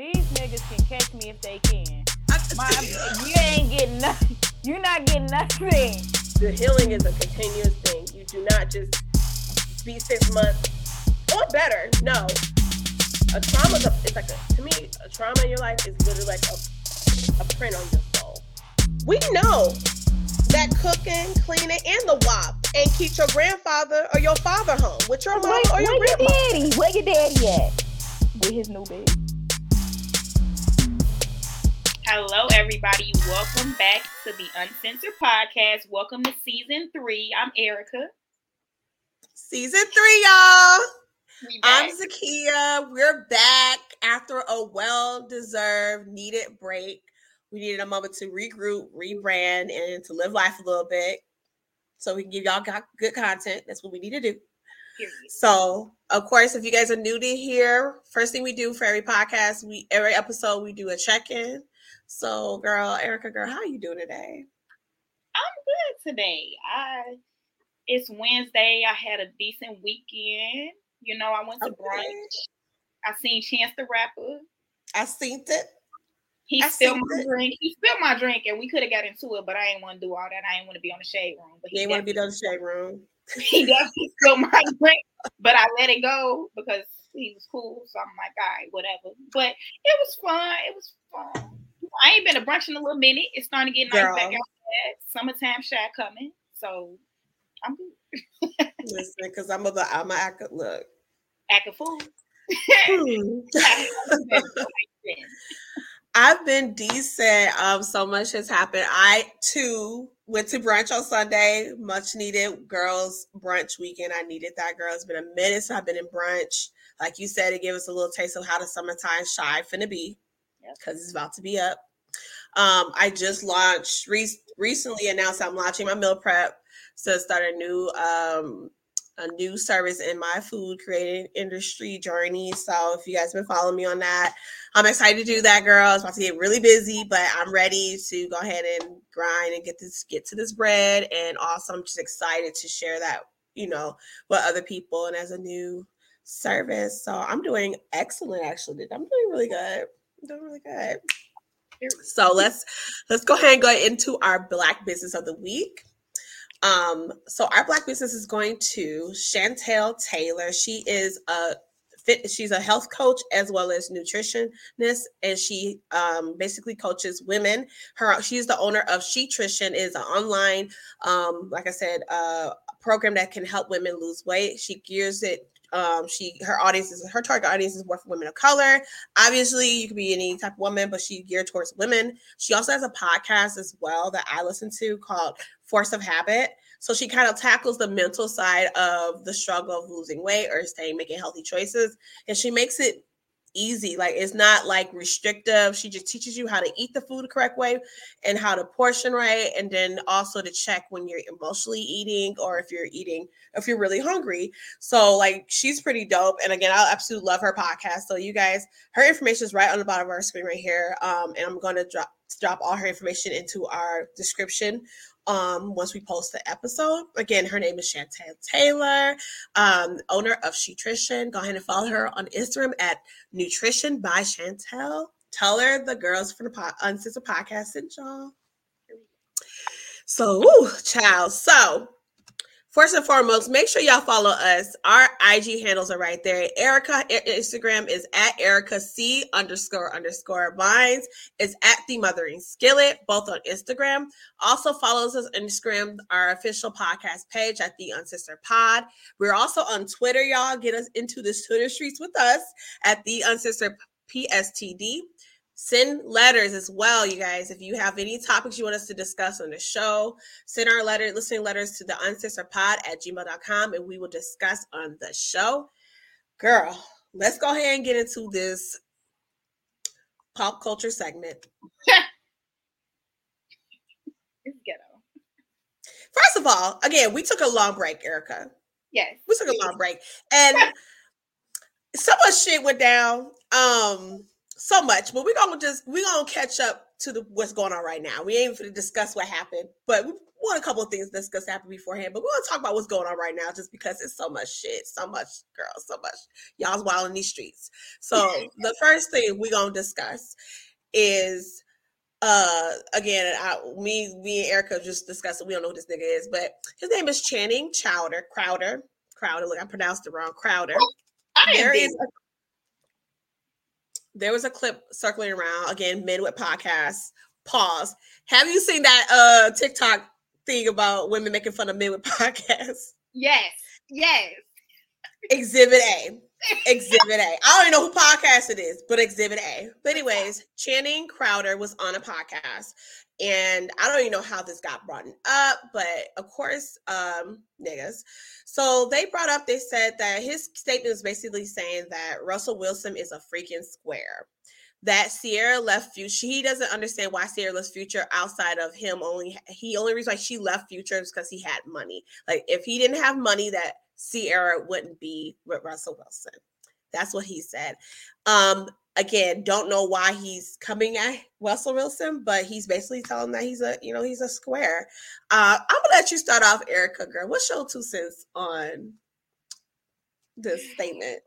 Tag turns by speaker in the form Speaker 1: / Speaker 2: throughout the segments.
Speaker 1: These niggas can catch me if they can. My, you ain't getting nothing. You're not getting nothing.
Speaker 2: The healing is a continuous thing. You do not just be six months or better. No. A trauma is like a, to me, a trauma in your life is literally like a, a print on your soul. We know that cooking, cleaning, and the WAP and keep your grandfather or your father home with your mom
Speaker 1: where,
Speaker 2: or your
Speaker 1: where
Speaker 2: grandma.
Speaker 1: your daddy? Where your daddy at? With his new baby.
Speaker 3: Hello, everybody. Welcome back to the Uncensored Podcast. Welcome to season three. I'm Erica.
Speaker 2: Season three, y'all. I'm Zakia. We're back after a well-deserved, needed break. We needed a moment to regroup, rebrand, and to live life a little bit, so we can give y'all good content. That's what we need to do. So, of course, if you guys are new to here, first thing we do for every podcast, we every episode we do a check-in. So, girl, Erica, girl, how you doing today?
Speaker 3: I'm good today. I it's Wednesday. I had a decent weekend. You know, I went to
Speaker 2: Okay.
Speaker 3: brunch. I seen Chance the Rapper.
Speaker 2: I seen it.
Speaker 3: He
Speaker 2: I
Speaker 3: spilled my
Speaker 2: it.
Speaker 3: drink. He spilled my drink, and we could have got into it, but I didn't want to do all that. I didn't want to be on the shade room. But he
Speaker 2: ain't want to be
Speaker 3: definitely-
Speaker 2: done shade room.
Speaker 3: he definitely spilled my drink, but I let it go because he was cool. So I'm like, all right, whatever. But it was fun. It was fun. I ain't been to brunch in a little minute. It's starting to get nice back
Speaker 2: Girl.
Speaker 3: outside. Summertime shot coming, so I'm good.
Speaker 2: Listen, because I'm a, I'm a act. Look.
Speaker 3: Act a fool.
Speaker 2: Hmm. I've been decent. Um, so much has happened. I too went to brunch on Sunday. Much needed girls brunch weekend. I needed that. Girl, it's been a minute since I've been in brunch. Like you said, it gave us a little taste of how the summertime shy finna be. Because it's about to be up. Um, I just launched re- recently announced I'm launching my meal prep to start a new um a new service in my food creating industry journey. So if you guys been following me on that, I'm excited to do that, girl. It's about to get really busy, but I'm ready to go ahead and grind and get this get to this bread. And also, I'm just excited to share that, you know, with other people and as a new service. So I'm doing excellent, actually. I'm doing really good. Doing really good. So let's let's go ahead and go into our black business of the week. Um, so our black business is going to Chantel Taylor. She is a fit, she's a health coach as well as nutritionist, and she um, basically coaches women. Her she's the owner of She Nutrition, is an online, um, like I said, uh, program that can help women lose weight. She gears it. Um, she her audience is her target audience is more for women of color. Obviously, you could be any type of woman, but she geared towards women. She also has a podcast as well that I listen to called Force of Habit. So she kind of tackles the mental side of the struggle of losing weight or staying making healthy choices. And she makes it easy. Like it's not like restrictive. She just teaches you how to eat the food the correct way and how to portion right. And then also to check when you're emotionally eating or if you're eating, if you're really hungry. So like she's pretty dope. And again, I absolutely love her podcast. So you guys, her information is right on the bottom of our screen right here. Um, and I'm gonna drop drop all her information into our description um once we post the episode. Again her name is chantel taylor um owner of nutrition go ahead and follow her on instagram at nutrition by chantel. Tell her the girls from the uncensored podcast sent y'all. So woo, child. So First and foremost, make sure y'all follow us. Our IG handles are right there. Erica Instagram is at Erica C underscore underscore vines. It's at the Mothering Skillet, both on Instagram. Also follows us on Instagram, our official podcast page at the Uncensored Pod. We're also on Twitter, y'all. Get us into the Twitter streets with us at the Unsister PSTD. Send letters as well, you guys. If you have any topics you want us to discuss on the show, send our letter, listening letters to the uncensoredpod at gmail.com and we will discuss on the show. Girl, let's go ahead and get into this pop culture segment.
Speaker 3: It's ghetto.
Speaker 2: First of all, again, we took a long break, Erica.
Speaker 3: Yes.
Speaker 2: We took a long break. And so much shit went down. Um, so much, but we're gonna just we're gonna catch up to the what's going on right now. We ain't even to discuss what happened, but we want a couple of things to discuss happen beforehand. But we want to talk about what's going on right now, just because it's so much shit, so much girls, so much y'all's wild in these streets. So the first thing we're gonna discuss is uh again I, me me and erica just discussed it we don't know who this nigga is but his name is channing chowder crowder crowder look i pronounced it wrong crowder
Speaker 3: I
Speaker 2: there a, there was a clip circling around again men with podcasts. Pause. Have you seen that uh tiktok thing about women making fun of men with podcasts?
Speaker 3: Yes, yes.
Speaker 2: exhibit a. Exhibit a. I don't even know who podcast it is but exhibit a. But anyways channing crowder was on a podcast and i don't even know how this got brought up but of course um niggas so they brought up they said that his statement is basically saying that russell wilson is a freaking square that Ciara left Future. He doesn't understand why Ciara left Future outside of him. Only he only reason why she left Future is because he had money. Like if he didn't have money, that Ciara wouldn't be with Russell Wilson. That's what he said. Um, again, don't know why he's coming at Russell Wilson, but he's basically telling that he's a you know he's a square. Uh, I'm gonna let you start off, Erica. Girl, what's your two cents on this statement?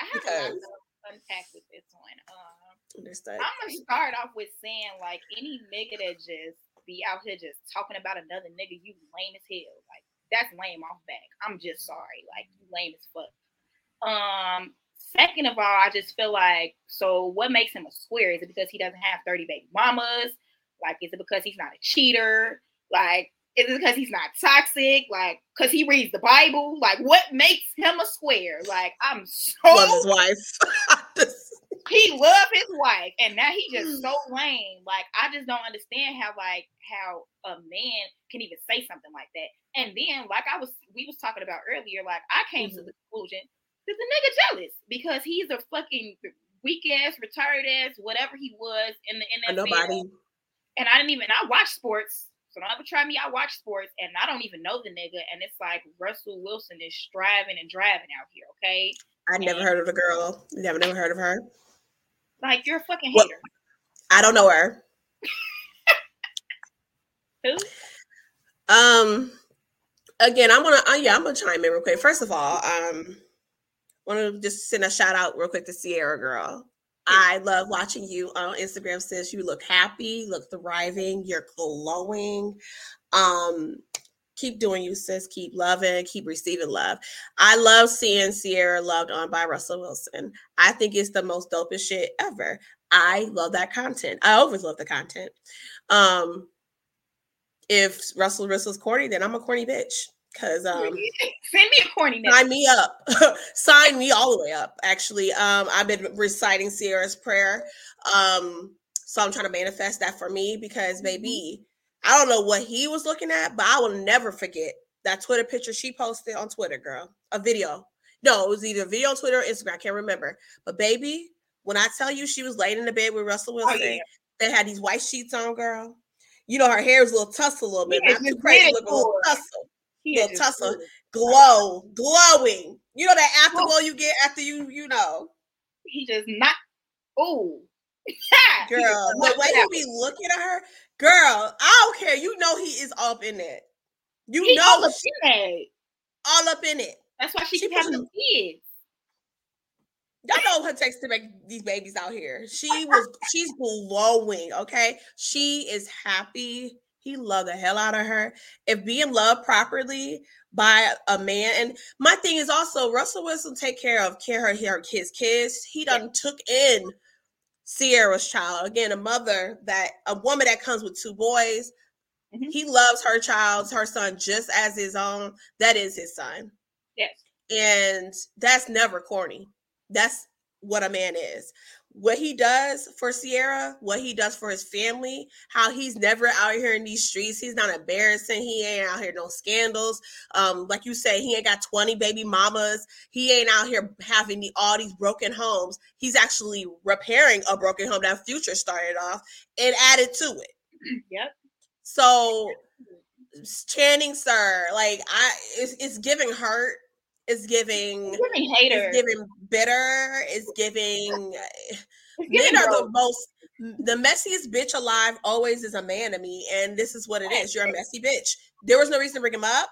Speaker 3: I have a lot
Speaker 2: Because-
Speaker 3: to unpack with this one. Um,
Speaker 2: Understood.
Speaker 3: I'm gonna start off with saying like any nigga that just be out here just talking about another nigga, you lame as hell. Like that's lame off back. I'm just sorry. Like you lame as fuck. Um, second of all, I just feel like so what makes him a square? Is it because he doesn't have 30 baby mamas? Like, is it because he's not a cheater? Like, is it because he's not toxic? Like, because he reads the Bible? Like, what makes him a square? Like, I'm so
Speaker 2: his wife.
Speaker 3: He loved his wife and now he just so lame like i just don't understand how like how a man can even say something like that and then like i was we was talking about earlier like i came to
Speaker 2: Mhm.
Speaker 3: the conclusion that the nigga jealous because he's a fucking weak ass retired ass whatever he was in the NFL.
Speaker 2: nobody.
Speaker 3: and i didn't even i watch sports so don't ever try me i watch sports and i don't even know the nigga and it's like russell wilson is striving and driving out here okay
Speaker 2: I never heard of the girl. Never, never heard of her.
Speaker 3: like you're a fucking
Speaker 2: Well-
Speaker 3: hater
Speaker 2: I don't know her.
Speaker 3: who
Speaker 2: Um, again, I'm gonna, uh, yeah, I'm gonna chime in real quick. First of all, um, want to just send a shout out real quick to Ciara girl. I love watching you on Instagram, sis. You look happy, look thriving, you're glowing. Um, keep doing you, sis. Keep loving, keep receiving love. I love seeing Ciara loved on by Russell Wilson. I think it's the most dopest shit ever. I love that content. I always love the content. Um, if Russell Russell's corny, then I'm a corny bitch. Cause um
Speaker 3: Send me a corny
Speaker 2: sign me up. sign me all the way up. Actually. Um, I've been reciting Ciara's prayer. Um, so I'm trying to manifest that for me because baby, I don't know what he was looking at, but I will never forget that Twitter picture she posted on Twitter, girl. A video. No, it was either a video on Twitter or Instagram. I can't remember. But baby, when I tell you she was laying in the bed with Russell Wilson,
Speaker 3: yeah.
Speaker 2: they had these white sheets on, girl. You know, her hair was a little tussle a little bit,
Speaker 3: Yeah,
Speaker 2: not too crazy, a little tussle little tussle. glow, glowing. You know that afterglow you get after you, you know,
Speaker 3: He just not. Oh,
Speaker 2: girl. The way he be looking at her, girl. I don't care. You know he is all up in it. You
Speaker 3: He
Speaker 2: know
Speaker 3: all up
Speaker 2: she-
Speaker 3: in
Speaker 2: all up in it.
Speaker 3: That's why she,
Speaker 2: She
Speaker 3: keep having them kids.
Speaker 2: Y'all know what it takes to make these babies out here. She was, she's glowing. Okay, she is happy. He loved the hell out of her. If being loved properly by a man, and my thing is also Russell Wilson take care of care her, her his kids. He done took in Ciara's child again, a mother that a woman that comes with two boys.
Speaker 3: Mhm.
Speaker 2: He loves her child, her son, just as his own. That is his son
Speaker 3: Yes.
Speaker 2: and that's never corny. That's what a man is. What he does for Ciara, what he does for his family, how he's never out here in these streets. He's not embarrassing. He ain't out here no scandals. Um, like you say, he ain't got 20 baby mamas. He ain't out here having the, all these broken homes. He's actually repairing a broken home that Future started off and added to it.
Speaker 3: Yep.
Speaker 2: So Channing, sir, like I, it's, it's giving hurt. It's giving
Speaker 3: Giving hater.
Speaker 2: it's giving bitter. It's giving. Men are the most the messiest bitch alive always is a man to me, and this is what it is. You're a messy bitch. There was no reason to bring him up.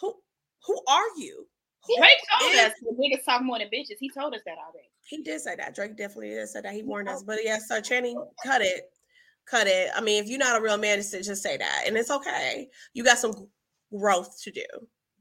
Speaker 2: Who who are you?
Speaker 3: Drake told us the niggas talk more than bitches. He told us that already.
Speaker 2: He did say that. Drake definitely did say that. He warned us. Oh. But yes, Sir Channing, cut it. Cut it. I mean, if you're not a real man, just say that. And it's okay. You got some growth to do.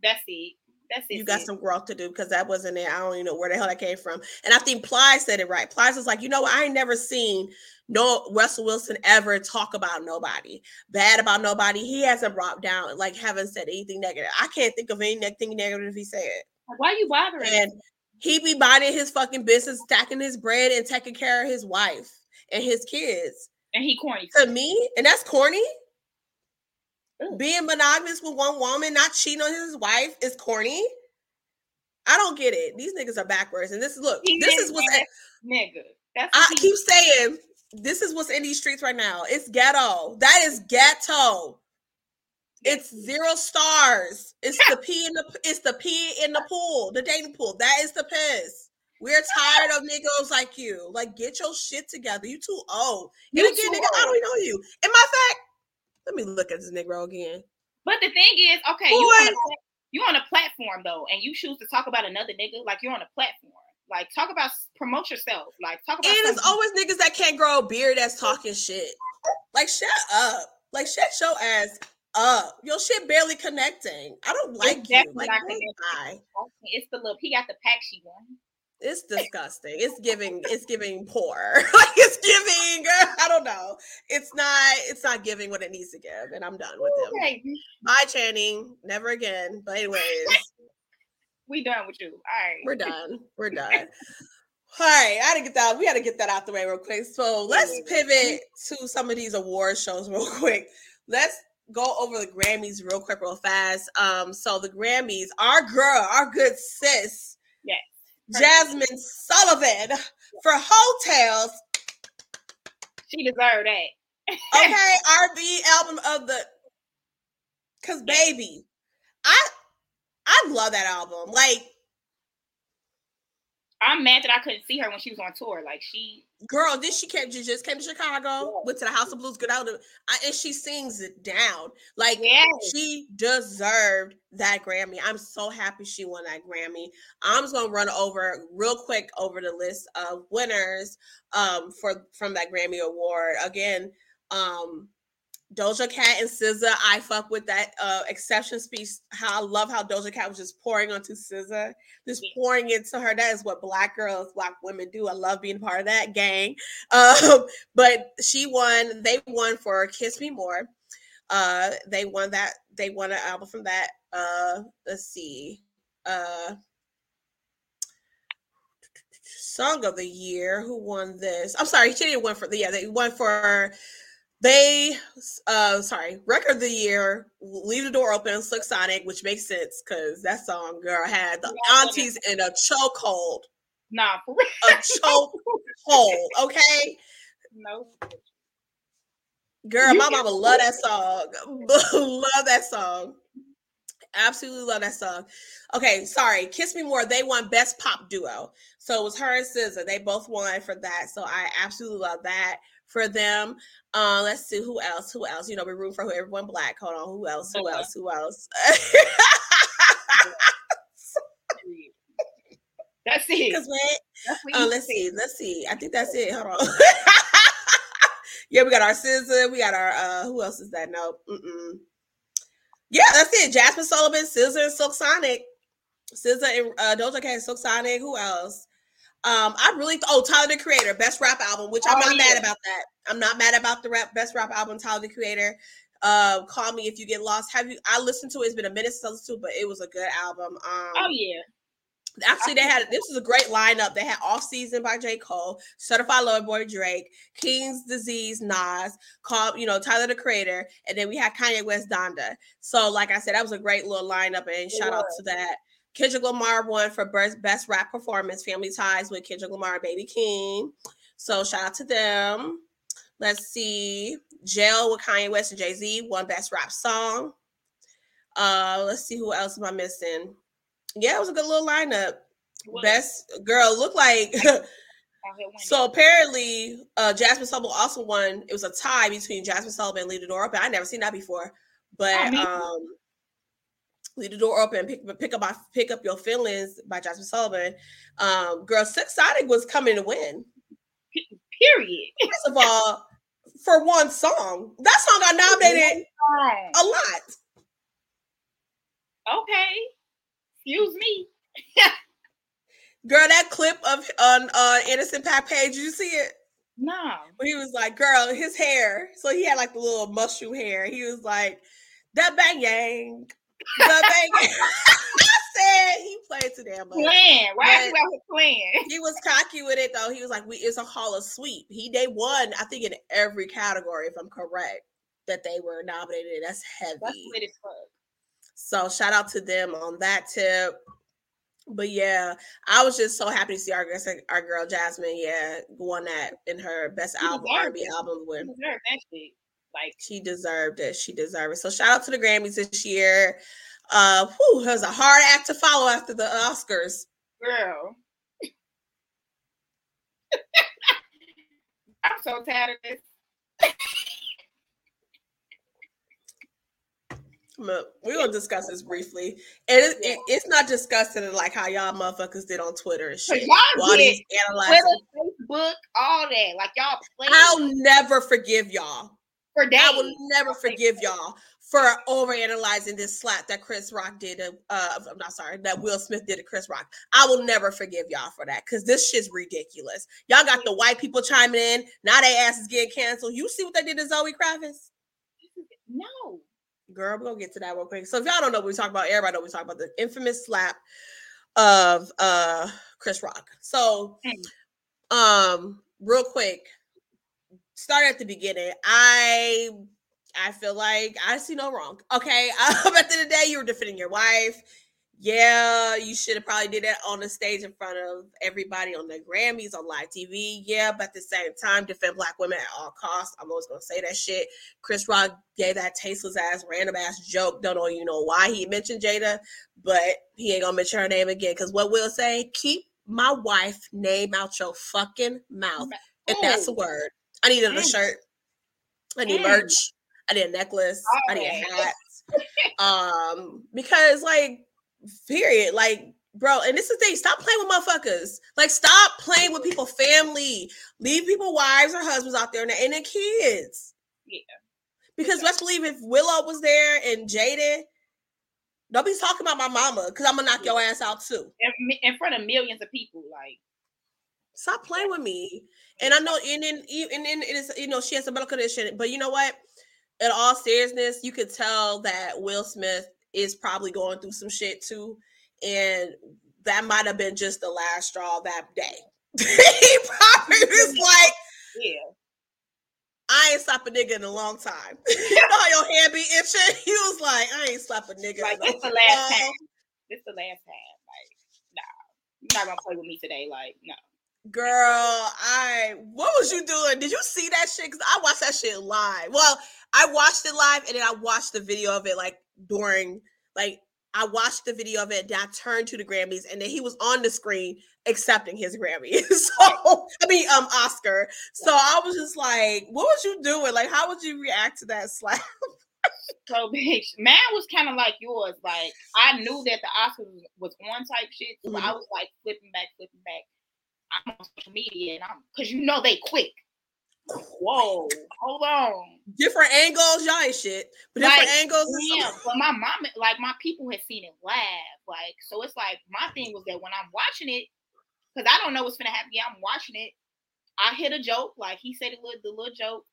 Speaker 3: That's it. That's it.
Speaker 2: You got some growth to do because that wasn't it. I don't even know where the hell that came from. And I think Plies said it right. Plies was like, you know what? I ain't never seen no Russell Wilson ever talk about nobody, bad about nobody. He hasn't brought down, like, haven't said anything negative. I can't think of anything negative he said.
Speaker 3: Why are you bothering?
Speaker 2: And he be minding his fucking business, stacking his bread, and taking care of his wife and his kids.
Speaker 3: And he corny.
Speaker 2: To me, and that's corny. Ooh. Being monogamous with one woman, not cheating on his wife, is corny. I don't get it. These niggas are backwards. And this is look, he this is what's
Speaker 3: nigga. That's
Speaker 2: I keep saying this is what's in these streets right now. It's ghetto. That is ghetto. It's zero stars. It's the pee in the it's the pee in the pool, the dating pool. That is the piss. We're tired of niggas like you. Like, get your shit together. You too old. You and again, nigga, old. I don't know you. In my fact, let me look at this Negro again.
Speaker 3: But the thing is, okay, you on, a, you on a platform though, and you choose to talk about another nigga, like you're on a platform. Like, talk about promote yourself. Like, talk about.
Speaker 2: And it's always niggas that can't grow a beard that's talking shit. Like, shut up. Like, shut your ass up. Your shit barely connecting. I don't like it's you. Like, oh
Speaker 3: it's the look. He got the pack she won.
Speaker 2: It's disgusting. It's giving. It's giving poor. like it's giving. I don't know. It's not. It's not giving what it needs to give, and I'm done with okay. him. Bye, Channing. Never again. But anyways,
Speaker 3: we done with you. All right.
Speaker 2: We're done. We're done. All right, I had to get that. We had to get that out the way real quick. So let's pivot to some of these award shows real quick. Let's go over the Grammys real quick, real fast. Um, so the Grammys, our girl, our good sis,
Speaker 3: yes,
Speaker 2: Jazmine Sullivan for Heaux Tales.
Speaker 3: She deserved that.
Speaker 2: okay, R&B album of the, cause baby, I I love that album. Like
Speaker 3: I'm mad that I couldn't see her when she was on tour. Like she,
Speaker 2: girl, this she came. She just came to Chicago, yeah. went to the House of Blues, good out, of, and she sings it down. Like yes. she deserved that Grammy. I'm so happy she won that Grammy. I'm just gonna run over real quick over the list of winners um for from that Grammy award. Again, um Doja Cat and SZA, I fuck with that uh exception speech. How I love how Doja Cat was just pouring onto SZA, just pouring into her. That is what black girls, black women do. I love being part of that gang. Um, but she won, they won for Kiss Me More. Uh, they won that, they won an album from that. Uh, let's see. Uh Song of the Year. Who won this? I'm sorry, she didn't win for the yeah, they won for they uh sorry record of the year leave the door open silk sonic which makes sense because that song girl had the yeah, aunties in a chokehold.
Speaker 3: Nah
Speaker 2: a chokehold okay?
Speaker 3: No
Speaker 2: girl you my mama love that song. Love that song. Absolutely love that song. Okay sorry kiss me more they won best pop duo. So it was her and SZA. they both won for that so i absolutely love that for them. Uh, let's see who else. Who else? You know, we room for who everyone black. Hold on. Who else? Who else? Who else?
Speaker 3: that's it.
Speaker 2: Because uh, let's see. Let's see. I think that's it. Hold on. yeah, we got our SZA. We got our uh who else is that? No. Mm-mm. Yeah, that's it. Jazmine Sullivan, SZA, and Silk Sonic. SZA and uh, Doja Cat, Silk Sonic. Who else? Um, I really oh Tyler the Creator, best rap album, which I'm oh, not yeah. mad about that. I'm not mad about the rap best rap album, Tyler the Creator. Uh, call me if you get lost. Have you? I listened to it. It's been a minute since I listened to, it, but it was a good album. Um,
Speaker 3: oh yeah.
Speaker 2: Actually, they had this was a great lineup. They had Off Season by J. Cole, Certified Lover Boy Drake, King's Disease Nas, called you know Tyler the Creator, and then we had Kanye West Donda. So, like I said, that was a great little lineup, and shout out to that. Kendrick Lamar won for best, best rap performance, Family Ties with Kendrick Lamar, Baby Keem. So shout out to them. Let's see. Jail with Kanye West and Jay Z won best rap song. Uh, let's see who else am I missing. Yeah, it was a good little lineup. What? Best girl look like So apparently, uh, Jazmine Sullivan also won. It was a tie between Jazmine Sullivan and Leave the but I never seen that before, but um, Leave the Door Open, pick, pick up pick up your feelings by Jazmine Sullivan. Um, girl, Sonic was coming to win.
Speaker 3: Period.
Speaker 2: First of all, for one song, that song got nominated a lot.
Speaker 3: Okay, excuse me.
Speaker 2: Girl, that clip of on uh Innocent Pack page, you see it?
Speaker 3: No.
Speaker 2: When he was like, girl, his hair. So he had like the little mushroom hair. He was like, that bang yang. The bang yang. I said he played much.
Speaker 3: Playing. Why is he playing?
Speaker 2: He was cocky with it though. He was like, we it's a hall of sweep. He they won, I think, in every category, if I'm correct, that they were nominated. That's heavy.
Speaker 3: That's lit as fuck.
Speaker 2: So shout out to them on that tip but yeah, I was just so happy to see our our girl Jazmine, yeah, won that in her best album R&B album win.
Speaker 3: Like
Speaker 2: she deserved it. She deserved it. So shout out to the Grammys this year. Uh, whew, it was a hard act to follow after the Oscars.
Speaker 3: Girl. I'm so tired of this.
Speaker 2: we're gonna discuss this briefly. And it, it, it's not discussing like how y'all motherfuckers did on Twitter and shit.
Speaker 3: Y'all did Twitter, Facebook, all that. Like y'all playing.
Speaker 2: I'll never forgive y'all.
Speaker 3: For days.
Speaker 2: I will never forgive y'all for over analyzing this slap that Chris Rock did. Uh, I'm not sorry, that Will Smith did to Chris Rock. I will never forgive y'all for that because this shit's ridiculous. Y'all got the white people chiming in. Now they asses getting canceled. You see what they did to Zoe Kravitz?
Speaker 3: No.
Speaker 2: Girl, we're gonna get to that real quick. So if y'all don't know what we talk about, everybody know we talk about the infamous slap of uh Chris Rock. So um real quick, start at the beginning. I I feel like I see no wrong. Okay. Um, at the end of the day, you were defending your wife yeah, you should have probably did that on the stage in front of everybody on the Grammys on live TV. Yeah, but at the same time, defend black women at all costs. I'm always gonna say that shit. Chris Rock gave that tasteless ass, random ass joke. Don't know you know why he mentioned Jada, but he ain't gonna mention her name again. Cause what we'll say, keep my wife name out your fucking mouth. And that's a word. I needed a shirt. I need merch. I need a necklace. I need a hat. um, because like Period. Like, bro, and this is the thing. Stop playing with motherfuckers. Like, stop playing with people, family. Leave people, wives or husbands out there and, and their kids.
Speaker 3: Yeah.
Speaker 2: Because let's believe if Willow was there and Jaden, nobody's talking about my mama because I'm gonna knock your ass out too.
Speaker 3: In, in front of millions of people, like
Speaker 2: stop playing with me. And I know, and then, and then it is, you know, she has a medical condition, but you know what? In all seriousness, you could tell that Will Smith is probably going through some shit too. And that might have been just the last straw that day. he probably was like,
Speaker 3: Yeah.
Speaker 2: I ain't slapped a nigga in a long time. you know how your hand be itching? He was like, I ain't slapped a nigga.
Speaker 3: Like, this the last time. This the last time. Like, nah. You're not gonna play with me today. Like, no.
Speaker 2: Girl, I what was you doing? Did you see that shit? Cause I watched that shit live. Well, I watched it live and then I watched the video of it like during like I watched the video of it, then I turned to the Grammys, and then he was on the screen accepting his Grammy. so I mean, um, Oscar. So I was just like, what was you doing? Like, how would you react to that slap?
Speaker 3: so bitch, man was kind of like yours. Like I knew that the Oscar was on type shit, so mm-hmm. I was like flipping back, flipping back. I'm on social media, and I'm because you know they quick. Whoa, hold on.
Speaker 2: Different angles, y'all ain't shit. But different like, angles.
Speaker 3: Yeah, but my mom, like my people had seen it live. Like, so it's like my thing was that when I'm watching it, because I don't know what's gonna happen. Yeah, I'm watching it. I hit a joke, like he said a little the little joke.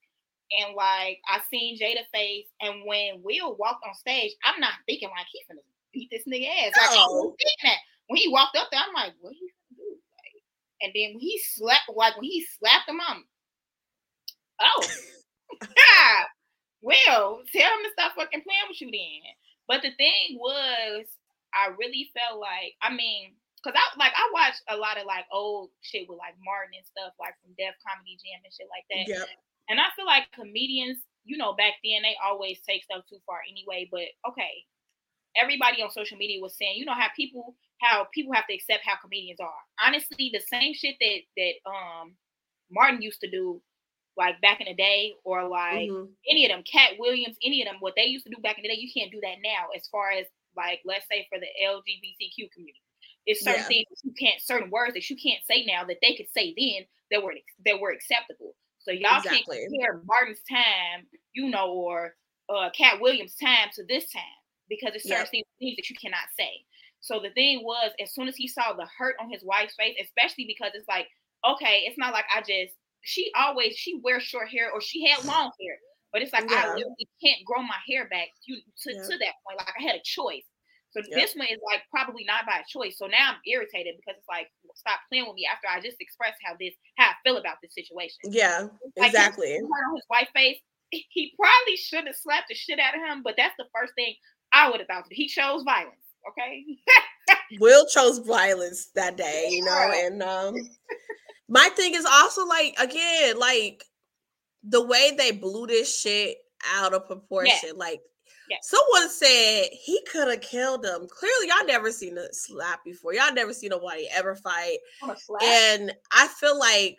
Speaker 3: And like I seen Jada face, and when Will walked on stage, I'm not thinking like he's gonna beat this nigga ass. Like oh. that. When he walked up there, I'm like, what he gonna do? Like, and then when he slapped, like when he slapped him, I'm Oh. Well, tell him to stop fucking playing with you then. But the thing was, I really felt like, I mean, cause I like I watched a lot of like old shit with like Martin and stuff, like from Def Comedy Jam and shit like that.
Speaker 2: Yep.
Speaker 3: And I feel like comedians, you know, back then they always take stuff too far anyway. But okay, everybody on social media was saying, you know how people how people have to accept how comedians are. Honestly, the same shit that that um Martin used to do like back in the day, or like mm-hmm. any of them, Katt Williams, any of them, what they used to do back in the day, you can't do that now. As far as like, let's say for the LGBTQ community, it's certain yeah. things you can't, certain words that you can't say now that they could say then that were that were acceptable. So y'all exactly. can't compare Martin's time, you know, or uh Katt Williams' time to this time because it's certain things that you cannot say. So the thing was, as soon as he saw the hurt on his wife's face, especially because it's like, okay, it's not like I just she always she wears short hair or she had long hair. But it's like yeah. I literally can't grow my hair back to, to, yeah. to that point. Like I had a choice. So yeah. this one is like probably not by choice. So now I'm irritated because it's like stop playing with me after I just expressed how this how I feel about this situation.
Speaker 2: Yeah, like exactly.
Speaker 3: on his white face, he probably should have slapped the shit out of him, but that's the first thing I would have thought. He chose violence. Okay.
Speaker 2: Will chose violence that day, you know, and um my thing is also like again, like the way they blew this shit out of proportion. Yeah. Like yeah. someone said he could have killed him. Clearly, y'all never seen a slap before. Y'all never seen nobody ever fight. And I feel like,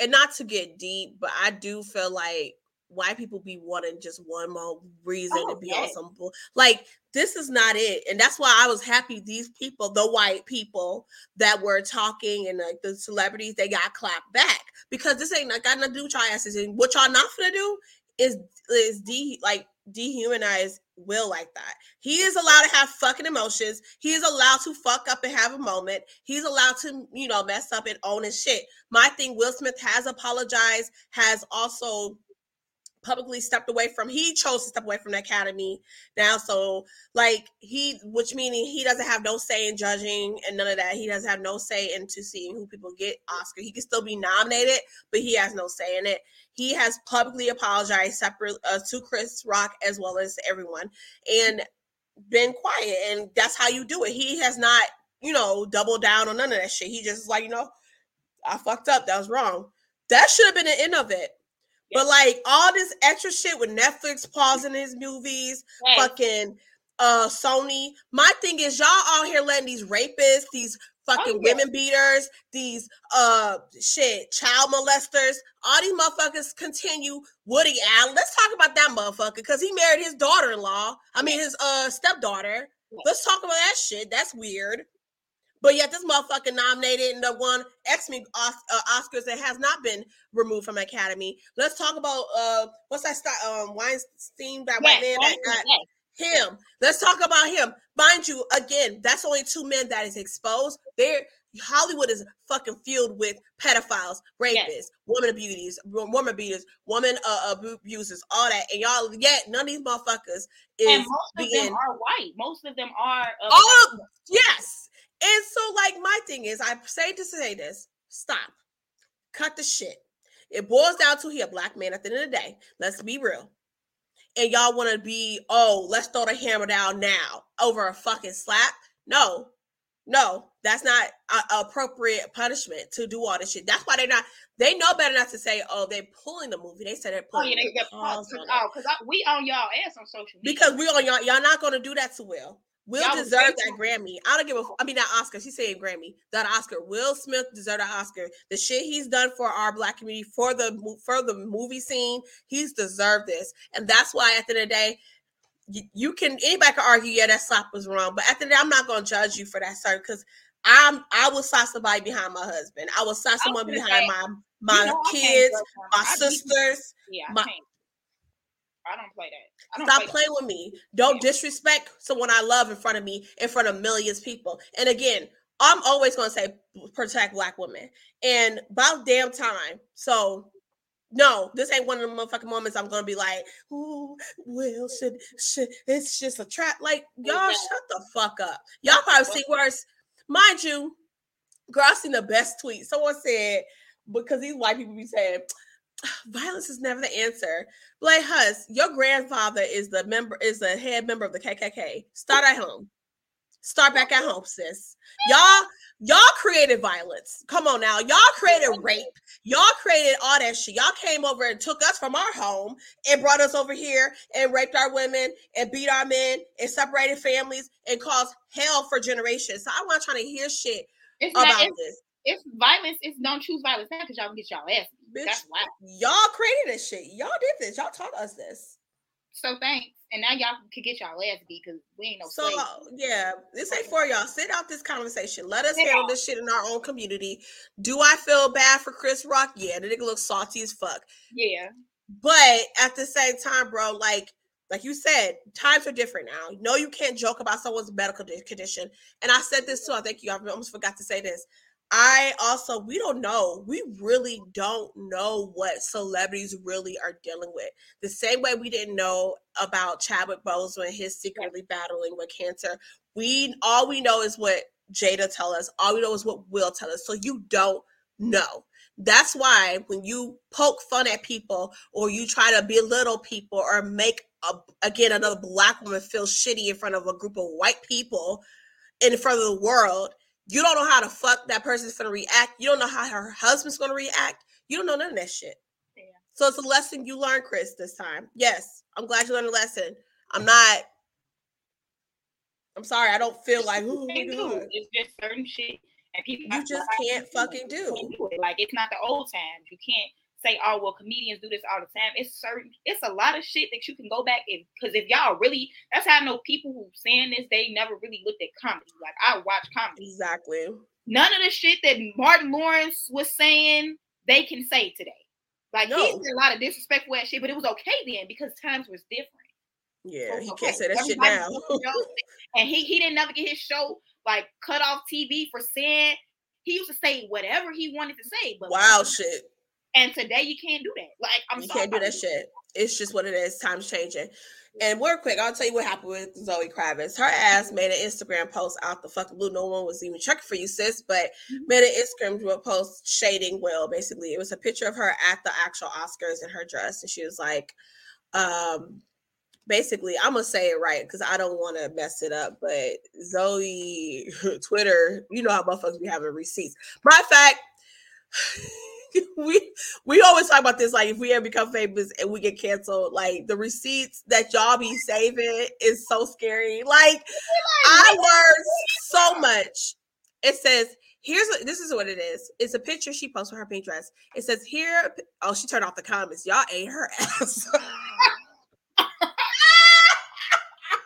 Speaker 2: and not to get deep, but I do feel like white people be wanting just one more reason oh, to be on some bull. Like this is not it, and that's why I was happy. These people, the white people that were talking and like the celebrities, they got clapped back because this ain't got nothing to do with y'all asses. And what y'all not gonna do is is de like dehumanize Will like that. He is allowed to have fucking emotions. He is allowed to fuck up and have a moment. He's allowed to, you know, mess up and own his shit. My thing, Will Smith has apologized, has also publicly stepped away from he chose to step away from the academy now so like he which meaning he doesn't have no say in judging and none of that. He doesn't have no say into seeing who people get oscar. He can still be nominated but he has no say in it. He has publicly apologized separate uh, to chris rock as well as everyone and been quiet and that's how you do it. He has not you know doubled down on none of that shit. He just like you know i fucked up. That was wrong. That should have been the end of it but like all this extra shit with Netflix pausing his movies, fucking uh Sony. My thing is y'all out here letting these rapists, these fucking oh, yeah. women beaters, these uh shit, child molesters, all these motherfuckers continue. Woody Allen. Let's talk about that motherfucker because he married his daughter-in-law. I mean his uh stepdaughter. Let's talk about that shit. That's weird. But yet this motherfucker nominated and the one X-Men uh, Oscars that has not been removed from Academy. Let's talk about uh what's that star um Weinstein that yes, man that got yes. him. Let's talk about him. Mind you, again, that's only two men that is exposed. There Hollywood is fucking filled with pedophiles, rapists, yes. woman abusers, woman beaters, woman uh, abusers, all that. And y'all, yet none of these motherfuckers is and
Speaker 3: most of being, them are white. Most of them are.
Speaker 2: all of, yes, and so, like, my thing is, I say to say this stop, cut the shit. It boils down to he a black man at the end of the day. Let's be real. And y'all want to be, oh, let's throw the hammer down now over a fucking slap. No, no, that's not a, appropriate punishment to do all this shit. That's why they're not. They know better not to say, "Oh, they're pulling the movie." They said they're pulling. Oh, yeah, they,
Speaker 3: are pause oh, because we on y'all ass on social
Speaker 2: media. Because we on y'all. Y'all not going to do that to Will. Will Y'all deserve that Grammy. I don't give a. I mean, that Oscar. She's saying Grammy. That Oscar. Will Smith deserve that Oscar. The shit he's done for our black community, for the for the movie scene, he's deserved this. And that's why, at the end of the day, you, you can anybody can argue, yeah, that slap was wrong. But at the end the day, I'm not gonna judge you for that, sir, because I'm I will slap somebody behind my husband. I will slap someone behind say, my my you know, kids, my sisters. Yeah, my,
Speaker 3: I don't play that.
Speaker 2: Don't Stop play playing with me. Don't yeah. disrespect someone I love in front of me, in front of millions of people. And again, I'm always going to say protect black women. And about damn time. So no, this ain't one of the motherfucking moments I'm gonna be like, "Ooh, Will should should." It's just a trap. Like y'all, shut the fuck up. Y'all probably see worse. Mind you, girl, I seen the best tweet. Someone said because these white people be saying, violence is never the answer. Blake Huss, your grandfather is the member is the head member of the KKK. Start at home. Start back at home, sis. Y'all, y'all created violence. Come on now. Y'all created rape. Y'all created all that shit. Y'all came over and took us from our home and brought us over here and raped our women and beat our men and separated families and caused hell for generations. So I'm not trying to hear shit
Speaker 3: It's
Speaker 2: about
Speaker 3: not.
Speaker 2: This.
Speaker 3: It's violence. It's don't choose violence now because y'all can get y'all ass.
Speaker 2: Bitch,
Speaker 3: That's why.
Speaker 2: y'all created this shit. Y'all did this. Y'all taught us this.
Speaker 3: So thanks. And now y'all can get y'all ass beat because we ain't no
Speaker 2: So yeah, this ain't for y'all. Sit out this conversation. Let us
Speaker 3: Sit
Speaker 2: handle
Speaker 3: out.
Speaker 2: this shit in our own community. Do I feel bad for Chris Rock? Yeah, the nigga looks salty as fuck.
Speaker 3: Yeah.
Speaker 2: But at the same time, bro, like like you said, times are different now. No, you can't joke about someone's medical condition. And I said this too. I think you. I almost forgot to say this. I also we don't know. We really don't know what celebrities really are dealing with. The same way we didn't know about Chadwick Boseman, his secretly battling with cancer. We all we know is what Jada tell us. All we know is what Will tell us. So you don't know. That's why when you poke fun at people or you try to belittle people or make a, again another black woman feel shitty in front of a group of white people in front of the world, you don't know how the fuck that person's gonna react. You don't know how her husband's gonna react. You don't know none of that shit.
Speaker 3: Yeah.
Speaker 2: So it's a lesson you learned, Chris, this time. Yes, I'm glad you learned a lesson. I'm not. I'm sorry. I don't feel like. "Ooh,
Speaker 3: do it. It's just certain shit, and people
Speaker 2: You just can't fucking do.
Speaker 3: Do it. Like it's not the old times. You can't say, "Oh, well, comedians do this all the time." It's certain. It's a lot of shit that you can go back and because if y'all really, that's how I know people who saying this. They never really looked at comedy. Like I watch comedy.
Speaker 2: Exactly.
Speaker 3: None of the shit that Martin Lawrence was saying they can say today. Like he
Speaker 2: No.
Speaker 3: said a lot of disrespectful ass shit, but it was okay then because times was different.
Speaker 2: Yeah,
Speaker 3: So
Speaker 2: he
Speaker 3: it's
Speaker 2: can't say that shit now.
Speaker 3: does their own thing. and he he didn't never get his show like cut off TV for saying he used to say whatever he wanted to say. But
Speaker 2: Wild shit.
Speaker 3: And today you can't do that. Like I'm
Speaker 2: you
Speaker 3: sorry.
Speaker 2: can't do that shit. It's just what it is. Time's changing. And real quick, I'll tell you what happened with Zoe Kravitz. Her ass made an Instagram post out the fucking blue. No one was even checking for you, sis. But made an Instagram post shading Will. Basically, it was a picture of her at the actual Oscars in her dress, and she was like, um, basically, I'm gonna say it right because I don't want to mess it up. But Zoe, Twitter, you know how motherfuckers be having receipts. Matter of fact, we we always talk about this. Like, if we ever become famous and we get canceled, like the receipts that y'all be saving is so scary. Like, I learned so much. It says. Here's what this is what it is. It's a picture she posted with her pink dress. It says here. Oh, she turned off the comments. Y'all ate her ass.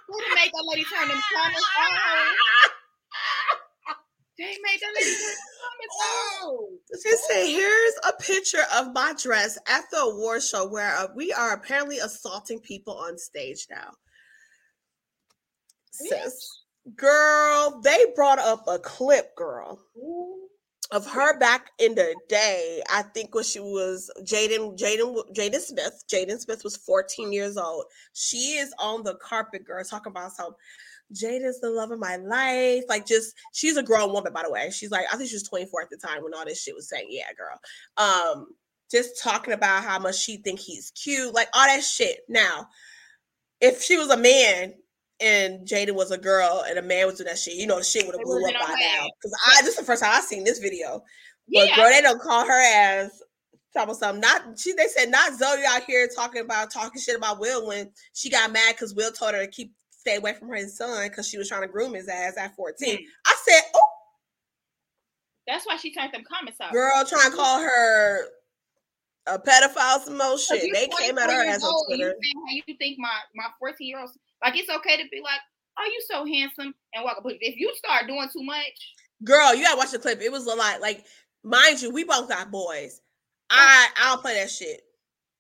Speaker 3: Who made that lady turn them comments on? They made that lady turn them comments on.
Speaker 2: She said, "Here's a picture of my dress at the award show where uh, we are apparently assaulting people on stage now." Sis, girl, they brought up a clip, girl, of her back in the day. I think when she was Jaden, Jaden, Jaden Smith. Jaden Smith was 14 years old. She is on the carpet, girl, talking about some. Jada's the love of my life. Like, just she's a grown woman, by the way. She's like, I think she was 24 at the time when all this shit was saying, yeah, girl. Um, just talking about how much she think he's cute, like all that shit. Now, if she was a man and Jada was a girl and a man was doing that shit, you know, the shit would have blew up by now. Because I this is the first time I've seen this video. But
Speaker 3: Yeah,
Speaker 2: girl, they don't call her as talking about something. Not she they said not Zoe out here talking about talking shit about Will when she got mad because Will told her to keep stay away from her son because she was trying to groom his ass at 14.
Speaker 3: Hmm.
Speaker 2: I said, Oh
Speaker 3: that's why she turned them comments out.
Speaker 2: girl, trying to call her a pedophile, some more shit. They came at
Speaker 3: 24
Speaker 2: her ass on Twitter.
Speaker 3: You how you think my my 14 year old like it's okay to be like, oh, you so handsome and walk. But if you start doing too much,
Speaker 2: Girl, you gotta watch the clip. It was a lot. Like, mind you, we both got boys. I I don't play that shit.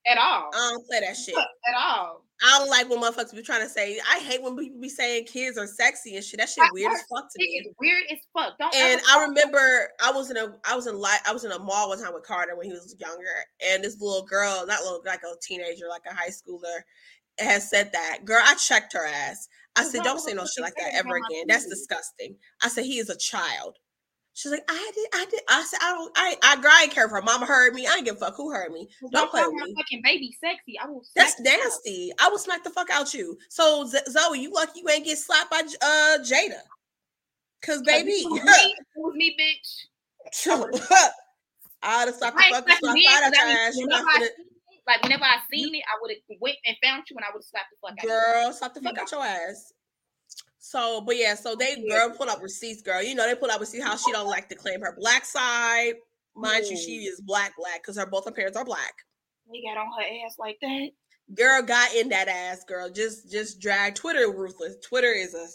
Speaker 3: at all,
Speaker 2: I don't play that shit.
Speaker 3: at all.
Speaker 2: I don't like when motherfuckers be trying to say. I hate when people be saying kids are sexy and shit. That shit
Speaker 3: I-
Speaker 2: weird as fuck to me.
Speaker 3: weird as fuck. Don't
Speaker 2: And I remember I was in a I was in li I was in a mall one time with Carter when he was younger, and this little girl, not little like a teenager, like a high schooler, has said that. Girl, I checked her ass. I said, "Don't say no shit like that ever again. That's disgusting." I said, "He is a child." She's like, "I did, I did." I said, "I don't, I, I, girl, I ain't care if her mama heard me. I ain't give a fuck who heard me.
Speaker 3: Don't,
Speaker 2: Don't play
Speaker 3: call
Speaker 2: with
Speaker 3: my
Speaker 2: me.
Speaker 3: fucking baby sexy. I will.
Speaker 2: That's
Speaker 3: smack you up.
Speaker 2: nasty. I will smack the fuck out you." So Z- Zoe, you lucky you ain't get slapped by uh Jada. Cause baby,
Speaker 3: it was me, it was me bitch.
Speaker 2: Have the
Speaker 3: I ain't
Speaker 2: fucking
Speaker 3: slapping
Speaker 2: slap
Speaker 3: you
Speaker 2: out
Speaker 3: because
Speaker 2: your ass.
Speaker 3: mean, whenever I seen it, like whenever I seen it, I would have went and found you, and I would have slapped the fuck out. you.
Speaker 2: girl, slap the fuck out your ass. So, but yeah, so they girl pull up receipts, girl. You know they pull up receipts how she don't like to claim her black side. Mind you, she is black, black because her both her parents are black.
Speaker 3: They got on her ass like that.
Speaker 2: Girl got in that ass, girl. Just just drag Twitter ruthless. Twitter is a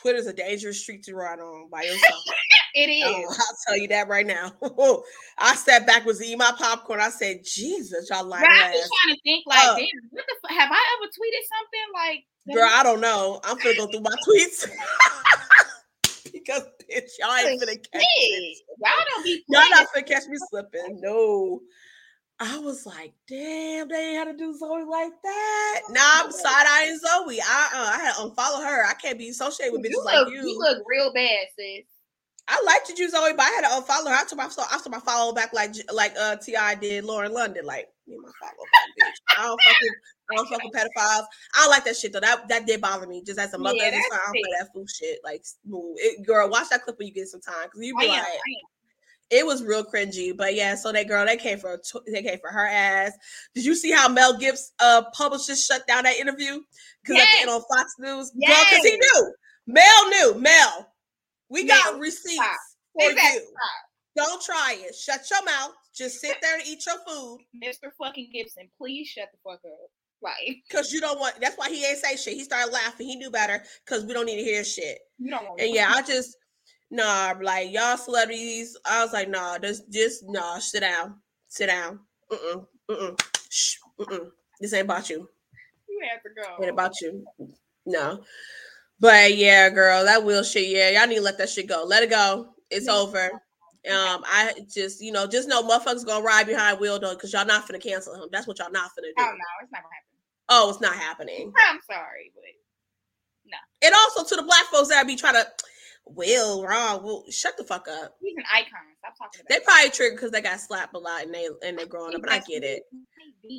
Speaker 2: Twitter's a dangerous street to ride on by yourself.
Speaker 3: It is.
Speaker 2: Oh, I'll tell you that right now. I sat back was eating my popcorn. I said, Jesus, y'all like
Speaker 3: Girl, I
Speaker 2: ass.
Speaker 3: trying to think like,
Speaker 2: Uh.
Speaker 3: damn, what the fuck? Have I ever tweeted something like?
Speaker 2: Girl, I don't know. I'm gonna go through my tweets. because bitch, y'all ain't finna catch.
Speaker 3: Shit, y'all don't be
Speaker 2: Y'all not finna catch me slipping. No. I was like, damn, they ain't had to do Zoe like that. Nah, I'm side eyeing Zoe. I uh, I had to unfollow her. I can't be associated with
Speaker 3: You
Speaker 2: bitches
Speaker 3: look,
Speaker 2: like you.
Speaker 3: you look real bad, sis.
Speaker 2: I liked you, Zoe, but I had to unfollow her. I took my I took my follow back like like uh Ti did Lauren London. Like me my follow back, bitch. I don't fuck with I don't fuck with pedophiles. I like that shit though. That that did bother me. Just as a mother,
Speaker 3: Yeah, that's
Speaker 2: I don't play that fool shit. Like, it, girl. Watch that clip when you get some time because you
Speaker 3: I
Speaker 2: be
Speaker 3: am,
Speaker 2: like,
Speaker 3: I am.
Speaker 2: it was real cringy. But yeah, so that girl, they came for they came for her ass. Did you see how Mel Gibbs uh publisher shut down that interview because end on Fox News, girl, because he knew Mel knew Mel. We got receipts
Speaker 3: stop.
Speaker 2: for
Speaker 3: Exactly.
Speaker 2: you. Don't try it. Shut your mouth. Just sit there and eat your food
Speaker 3: Mr. fucking Gibson, please shut the fuck up. Like,
Speaker 2: because you don't want. That's why he ain't say shit. He started laughing. He knew better because we don't need to hear shit.
Speaker 3: you don't want
Speaker 2: And yeah, I just nah, like y'all celebrities. I was like, nah, just just nah, sit down, sit down. Mm-mm, mm-mm, shh, mm-mm. This ain't about you.
Speaker 3: you have to go.
Speaker 2: Ain't about you. No. But yeah, girl, that will shit. Yeah, y'all need to let that shit go. Let it go. It's
Speaker 3: Yeah.
Speaker 2: over. Um, I just you know just know motherfuckers gonna ride behind Will though, because y'all not finna cancel him. That's what y'all not finna do.
Speaker 3: Oh no, it's not gonna happen.
Speaker 2: Oh, it's not happening.
Speaker 3: I'm sorry, but no.
Speaker 2: And also to the black folks that be trying to Will wrong. Well, shut the fuck up.
Speaker 3: he's an icon. Stop talking about.
Speaker 2: They probably triggered because they got slapped a lot and they and they're growing up. But I get it.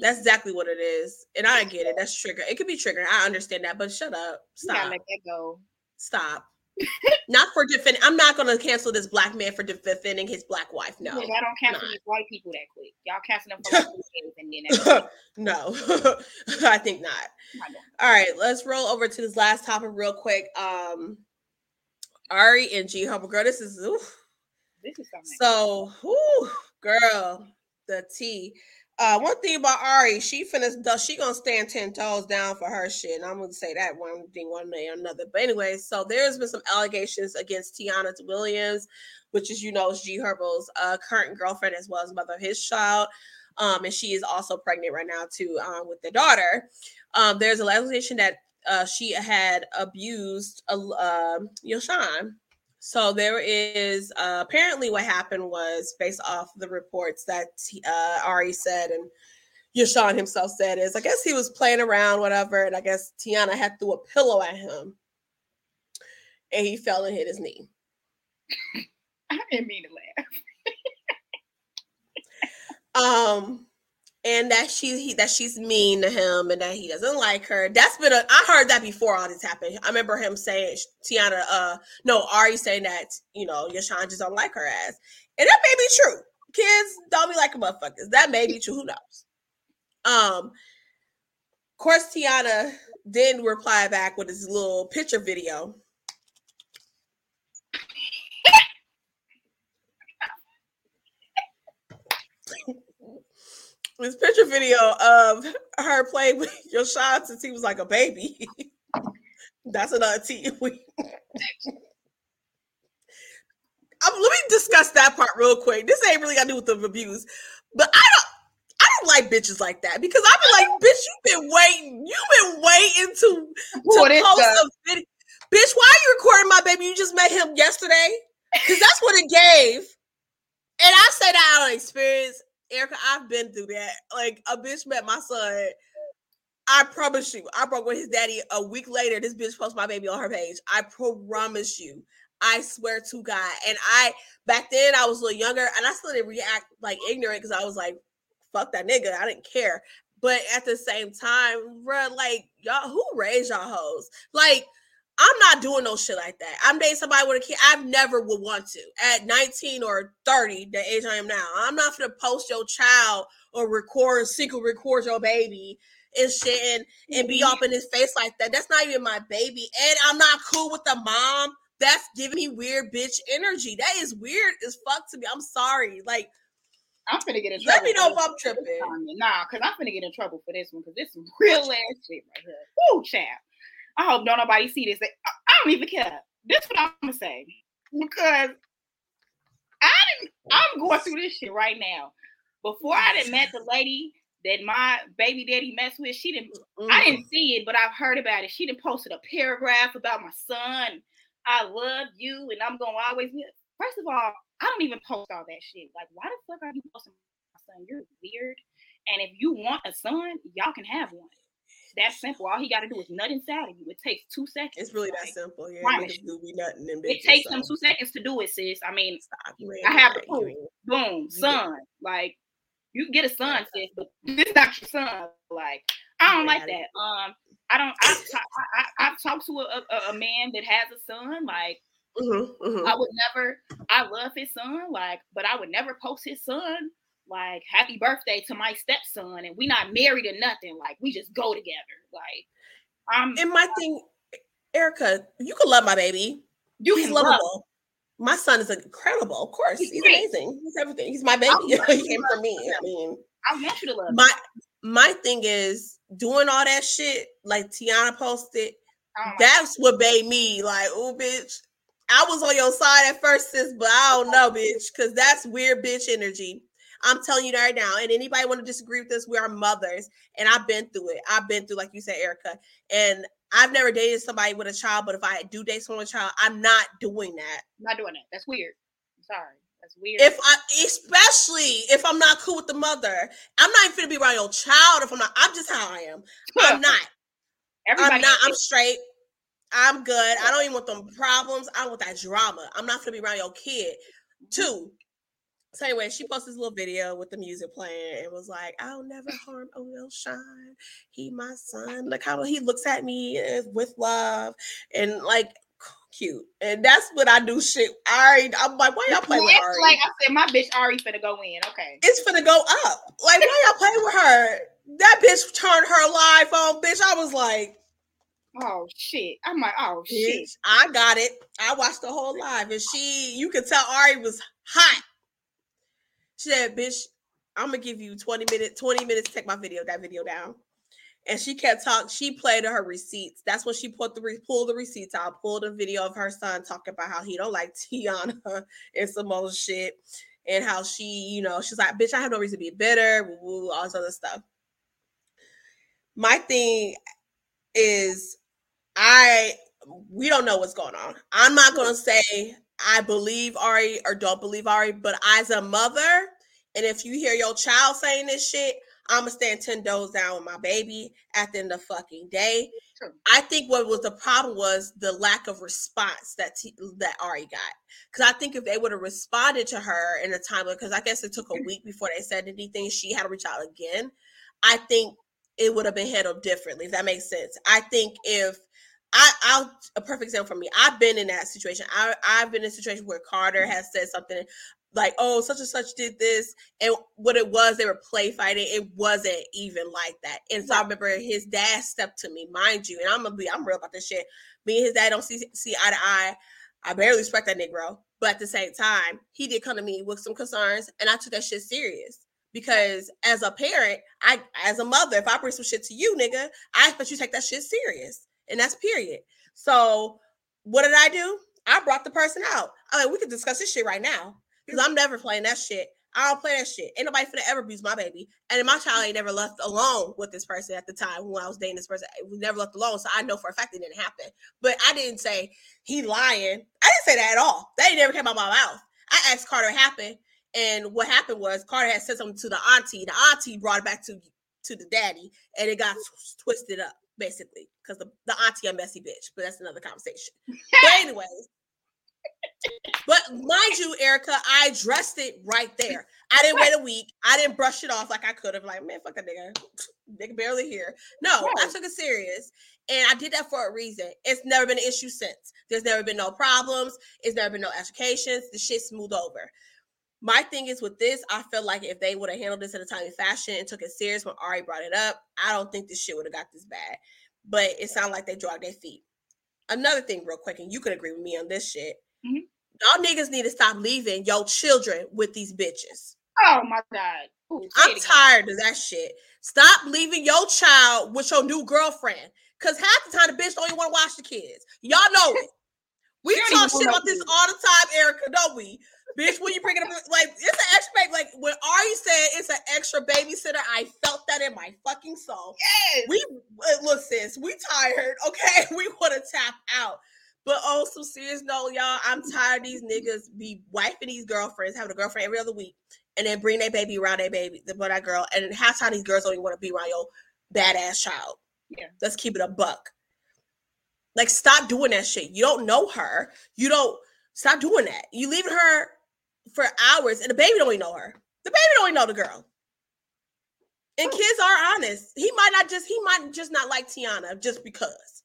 Speaker 2: That's exactly what it is, and I get it. That's trigger. It could be triggering. I understand that, but shut up. Stop.
Speaker 3: let that go.
Speaker 2: Stop. Not for defending. I'm not going to cancel this black man for defending his black wife. No,
Speaker 3: Yeah, y'all don't cancel
Speaker 2: not.
Speaker 3: these white people that quick. Y'all cancel them for like and then
Speaker 2: no, I think not. All right, let's roll over to this last topic real quick. Um, Ari and G Herbo girl, this is oof.
Speaker 3: This is something.
Speaker 2: so whew, girl, the T. Uh, one thing about Ari, she does she gonna stand ten toes down for her shit. And I'm gonna say that one thing one day or another. But anyway, so there's been some allegations against Taina Williams, which is you know G Herbo's uh, current girlfriend as well as mother of his child. Um, and she is also pregnant right now too um, with the daughter. Um, there's a allegation that uh, she had abused uh, uh, Yosohn. So there is uh, apparently what happened was based off the reports that uh, Ari said and Yosohn himself said is I guess he was playing around, whatever, and I guess Taina had threw a pillow at him, and he fell and hit his knee.
Speaker 3: I didn't mean to laugh.
Speaker 2: Um, and that she he, that she's mean to him and that he doesn't like her. That's been a I heard that before all this happened. I remember him saying Taina, uh, no, Ari saying that you know Yosohn just don't like her ass, and that may be true. Kids don't be like motherfuckers. That may be true. Who knows? Um, of course, Taina then reply back with his little picture video. This picture video of her playing with your Yosohn since he was like a baby. That's another tea. Um, let me discuss that part real quick. This ain't really got to do with the reviews, but I don't. I don't like bitches like that because I be like, bitch, you've been waiting. You've been waiting to, to
Speaker 3: What
Speaker 2: post a video. Bitch, why are you recording my baby? You just met him yesterday? Because that's what it gave. And I say that out of experience. Erica, I've been through that. Like a bitch met my son. I promise you, I broke with his daddy a week later. This bitch posts my baby on her page. I promise you. I swear to God. And I back then I was a little younger and I still didn't react like ignorant because I was like, fuck that nigga. I didn't care. But at the same time, bruh, like y'all who raised y'all hoes? Like I'm not doing no shit like that. I'm dating somebody with a kid. I never would want to at 19 or 30, the age I am now. I'm not gonna post your child or record, secret record your baby and shit and, and be mm-hmm. up in his face like that. That's not even my baby. And I'm not cool with the mom. That's giving me weird bitch energy. That is weird as fuck to me. I'm sorry. Like,
Speaker 3: I'm gonna get in trouble.
Speaker 2: Let me know if I'm tripping.
Speaker 3: Nah, because I'm gonna get in trouble for this one because this is real ass shit right here. Woo, chap. I hope don't nobody see this. I, don't even care. This is what I'm gonna say because I didn't. I'm going through this shit right now. Before I didn't met the lady that my baby daddy messed with, she didn't. Mm-hmm. I didn't see it, but I've heard about it. She didn't posted a paragraph about my son. I love you, and I'm gonna always. be. First of all, I don't even post all that shit. Like, why the fuck are you posting my son? You're weird. And if you want a son, y'all can have one that simple. All he got to do is nut inside of you. It takes two seconds.
Speaker 2: It's really like, that simple. Yeah,
Speaker 3: do be nothing it takes them two seconds to do it, sis. I mean, I have the proof. Boom, son. Like you get a son, sis, but this is not your son. Like I don't like that. Um, I don't. I, I, have talked to a, a, a, man that has a son. Like mm-hmm, mm-hmm. I would never. I love his son. Like, but I would never post his son like happy birthday to my stepson and we not married or nothing like we just go together. Like
Speaker 2: um and my thing erica you can love my baby. You he's lovable. My son is incredible of course. He's, he's amazing. He's everything. He's my baby. He came from me i mean.
Speaker 3: I want you to love
Speaker 2: my my thing is doing all that shit like taina posted oh that's God. what made me like oh bitch. I was on your side at first, sis, but I don't know, bitch, because that's weird bitch energy. I'm telling you right now. And anybody want to disagree with us? We are mothers, and I've been through it. I've been through, like you said, Erica. And I've never dated somebody with a child, but if I do date someone with a child, I'm not doing that.
Speaker 3: I'm not doing it. That's weird. I'm sorry. That's weird.
Speaker 2: If I, especially if I'm not cool with the mother, I'm not even gonna be around your child. If I'm not, I'm just how I am. I'm not. Everybody I'm not. I'm straight. I'm good. I don't even want them problems. I don't want that drama. I'm not gonna be around your kid. Two, so anyway, she posted this little video with the music playing and was like, "I'll never harm Yosohn. He my son. Look how he looks at me with love and like cute." And that's what I do. Shit, Ari. I'm like, why y'all playing with Ari?
Speaker 3: Like I said, my bitch Ari finna go in. Okay,
Speaker 2: it's finna go up. Like why y'all playing with her? That bitch turned her live on. Bitch, I was like.
Speaker 3: Oh shit! I'm like, oh shit!
Speaker 2: I got it. I watched the whole live, and she, you could tell Ari was hot she said, bitch, I'm gonna give you 20 minutes, 20 minutes to take my video, that video down. And she kept talking, she played her receipts. That's when she put the re- pulled the receipts out, pulled a video of her son talking about how he don't like Tiana and some other shit. And how she, you know, she's like, bitch, I have no reason to be bitter, all this other stuff. My thing is I we don't know what's going on. I'm not gonna say I believe Ari or don't believe Ari, but as a mother, and if you hear your child saying this shit, I'm gonna stand 10 doors down with my baby at the end of the fucking day. Sure. I think what was the problem was the lack of response that t- that Ari got. Because I think if they would have responded to her in a time, because I guess it took a mm. week before they said anything, she had to reach out again. I think it would have been handled differently. If that makes sense. I think if I, I'll a perfect example for me. I've been in that situation. I, I've been in a situation where Carter mm-hmm. has said something like, "Oh, such and such did this," and what it was, they were play fighting. It wasn't even like that. And so I remember his dad stepped to me, mind you, and I'm gonna be, I'm real about this shit. Me and his dad don't see see eye to eye. I barely respect that Negro, but at the same time, he did come to me with some concerns, and I took that shit serious because as a parent, I as a mother, if I bring some shit to you, nigga, I expect you to take that shit serious and that's period. So what did I do? I brought the person out. I mean, we could discuss this shit right now because I'm never playing that shit. I don't play that shit. Ain't nobody finna ever abuse my baby. And my child ain't never left alone with this person at the time when I was dating this person. We never left alone. So I know for a fact it didn't happen. But I didn't say he lying. I didn't say that at all. That never came out of my mouth. I asked Carter what happened. And what happened was Carter had said something to the auntie. The auntie brought it back to, to the daddy and it got twisted up basically, because the, the auntie a messy bitch, but that's another conversation. but anyways, But mind you, Erica, I addressed it right there. I didn't wait a week. I didn't brush it off like I could have. Like, man, fuck that nigga. Nigga barely here. No, I took it serious. And I did that for a reason. It's never been an issue since. There's never been no problems. It's never been no altercations. The shit smooth over. My thing is with this, I feel like if they would have handled this in a timely fashion and took it serious when Ari brought it up, I don't think this shit would have got this bad. But it sounded like they dragged their feet. Another thing, real quick, and you can agree with me on this shit.
Speaker 3: Mhm.
Speaker 2: Y'all niggas need to stop leaving your children with these bitches.
Speaker 3: Oh my god. Ooh,
Speaker 2: I'm tired of that shit. Stop leaving your child with your new girlfriend. Cause half the time the bitch don't even want to watch the kids. Y'all know it. We talk shit about this all the time, Erica, don't we? Bitch, when you bring it up, like it's an extra baby. Like when Ari said it's an extra babysitter, I felt that in my fucking soul.
Speaker 3: Yes.
Speaker 2: We uh, look, sis, we tired. Okay, we want to tap out. But on some serious note, y'all, I'm tired of these niggas be wifing these girlfriends, having a girlfriend every other week, and then bring their baby around their baby, the that girl, and half time these girls don't even want to be around your badass child.
Speaker 3: Yeah.
Speaker 2: let's keep it a buck. Like, stop doing that shit. You don't know her. You don't stop doing that. You leaving her for hours, and the baby don't even know her. The baby don't even know the girl. And kids are honest. He might not just he might just not like Taina just because.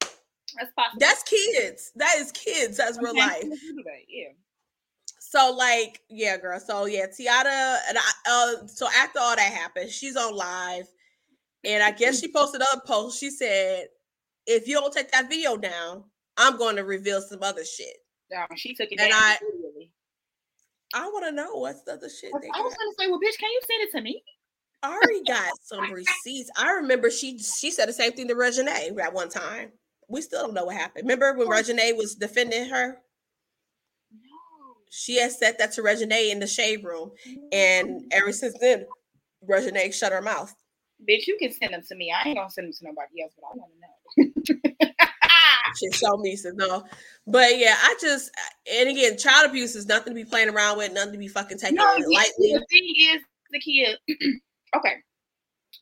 Speaker 3: That's possible.
Speaker 2: That's kids. That is kids. That's real
Speaker 3: Sometimes
Speaker 2: life.
Speaker 3: people do that, Yeah.
Speaker 2: So like, yeah, girl. So yeah, Taina and I. Uh, so after all that happened, she's on live, and I guess she posted a post. She said, "If you don't take that video down, I'm going to reveal some other shit."
Speaker 3: Um, she took it
Speaker 2: And
Speaker 3: down
Speaker 2: I-. I want to know what's the other shit.
Speaker 3: I was
Speaker 2: got.
Speaker 3: gonna say, well, bitch, can you send it to me?
Speaker 2: Ari got some receipts. I remember she she said the same thing to Reginae at one time. We still don't know what happened. Remember when Reginae was defending her?
Speaker 3: No.
Speaker 2: She had said that to Reginae in the shade room, and ever since then, Reginae shut her mouth.
Speaker 3: bitch, you can send them to me. I ain't gonna send them to nobody else, but I want to know.
Speaker 2: Showed me says no, but yeah, I just and again, child abuse is nothing to be playing around with, nothing to be fucking taking
Speaker 3: no,
Speaker 2: lightly.
Speaker 3: the thing is, the kid. okay,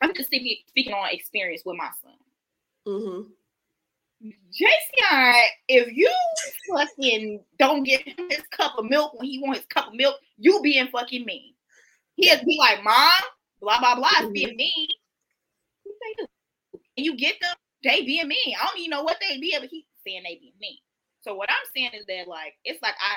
Speaker 3: I'm just speaking speaking on experience with my son.
Speaker 2: Mm-hmm.
Speaker 3: Jason, if you fucking don't get him his cup of milk when he wants his cup of milk, you being fucking mean. He'll be like, Mom, blah blah blah, is being mean. And you get them, they being mean. I don't even know what they be, but he's saying they being mean. So what I'm saying is that like it's like I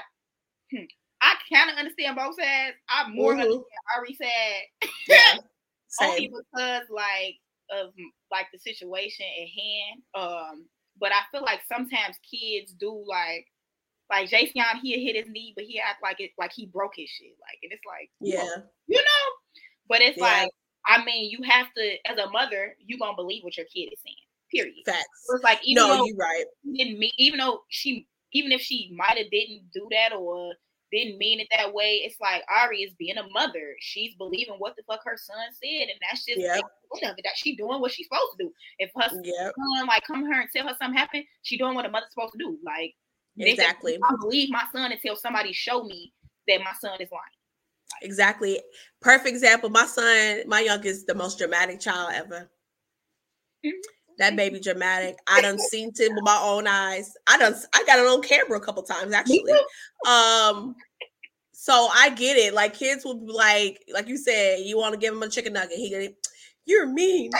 Speaker 3: hmm, I kind of understand both sides. I more
Speaker 2: Mhm.
Speaker 3: understand Ari said
Speaker 2: Yeah,
Speaker 3: only because like of like the situation at hand. Um, but I feel like sometimes kids do like like Jason he hit his knee, but he act like it like he broke his shit. Like and it's like
Speaker 2: Yeah,
Speaker 3: you know. But it's
Speaker 2: Yeah.
Speaker 3: like I mean, you have to as a mother, you gonna believe what your kid is saying. Period.
Speaker 2: facts.
Speaker 3: So it's like even
Speaker 2: No,
Speaker 3: though
Speaker 2: you right.
Speaker 3: didn't mean even though she even if she might have didn't do that or didn't mean it that way, it's like Ari is being a mother. She's believing what the fuck her son said, and that's just
Speaker 2: Yep.
Speaker 3: part of it. That she doing what she's supposed to do. If her
Speaker 2: Yeah,
Speaker 3: son like come her and tell her something happened, she doing what a mother's supposed to do. Like
Speaker 2: exactly.
Speaker 3: I believe my son until somebody show me that my son is lying.
Speaker 2: Exactly. Perfect example. My son, my youngest, the most dramatic child ever.
Speaker 3: Mhm.
Speaker 2: That baby dramatic. I done seen it with my own eyes. I done I got it on camera a couple times actually. Um so I get it. Like kids will be like, like you said, you want to give him a chicken nugget. He gonna, you're mean.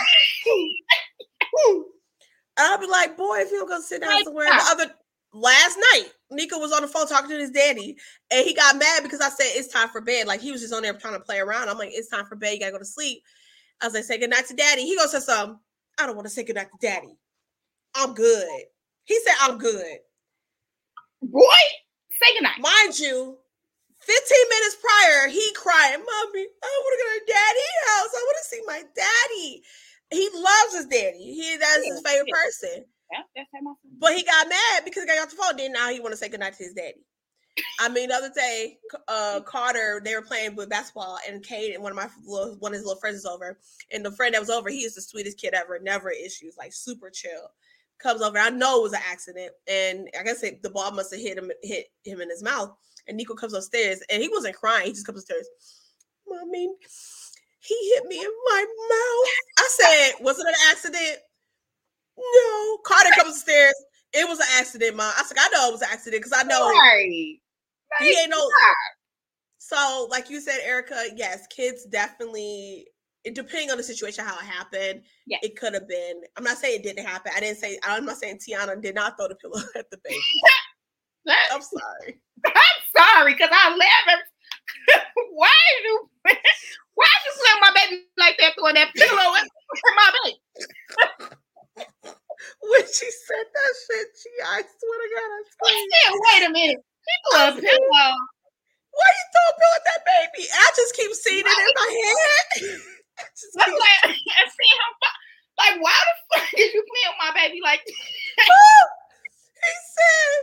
Speaker 2: I'll be like, boy, if you don't go sit down somewhere. The other last night, Nico was on the phone talking to his daddy, and he got mad because I said it's time for bed. Like he was just on there trying to play around. I'm like, it's time for bed. You gotta go to sleep. As I was like, say goodnight to daddy. He goes to some. I don't want to say goodnight to daddy. I'm good. He said I'm good.
Speaker 3: Boy, say goodnight.
Speaker 2: Mind you, 15 minutes prior, he crying, Mommy, I want to go to daddy's house. I want to see my daddy. He loves his daddy. He that's his favorite person.
Speaker 3: Yeah, that's how my son.
Speaker 2: But he got mad because he got off the phone. Then now he want to say goodnight to his daddy. I mean, the other day, uh, Carter, they were playing with basketball, and Kate and one of my little, one of his little friends is over, and the friend that was over, he is the sweetest kid ever, never issues, like super chill. Comes over, I know it was an accident, and I guess it, the ball must have hit him, hit him in his mouth. And Nico comes upstairs, and he wasn't crying. He just comes upstairs. Mommy, he hit me in my mouth. I said, was it an accident? No. Carter comes upstairs. It was an accident, mom. I said, I know it was an accident because I know
Speaker 3: Right.
Speaker 2: He ain't no. So, like you said, Erica, yes, kids definitely. Depending on the situation, how it happened,
Speaker 3: Yeah.
Speaker 2: it could have been. I'm not saying it didn't happen. I didn't say. I'm not saying Taina did not throw the pillow at the baby.
Speaker 3: That-
Speaker 2: I'm sorry.
Speaker 3: I'm sorry, because I laugh. Every, why you? Why you slam my baby like that, throwing that pillow at my baby?
Speaker 2: When she said that shit, she, I swear to God, I
Speaker 3: said, "Wait a minute." Threw pillow.
Speaker 2: Why you throw a pillow at that baby? I just keep seeing it in my head. I keep-
Speaker 3: like I see him. Like, why the fuck did you play with my baby like?
Speaker 2: he said,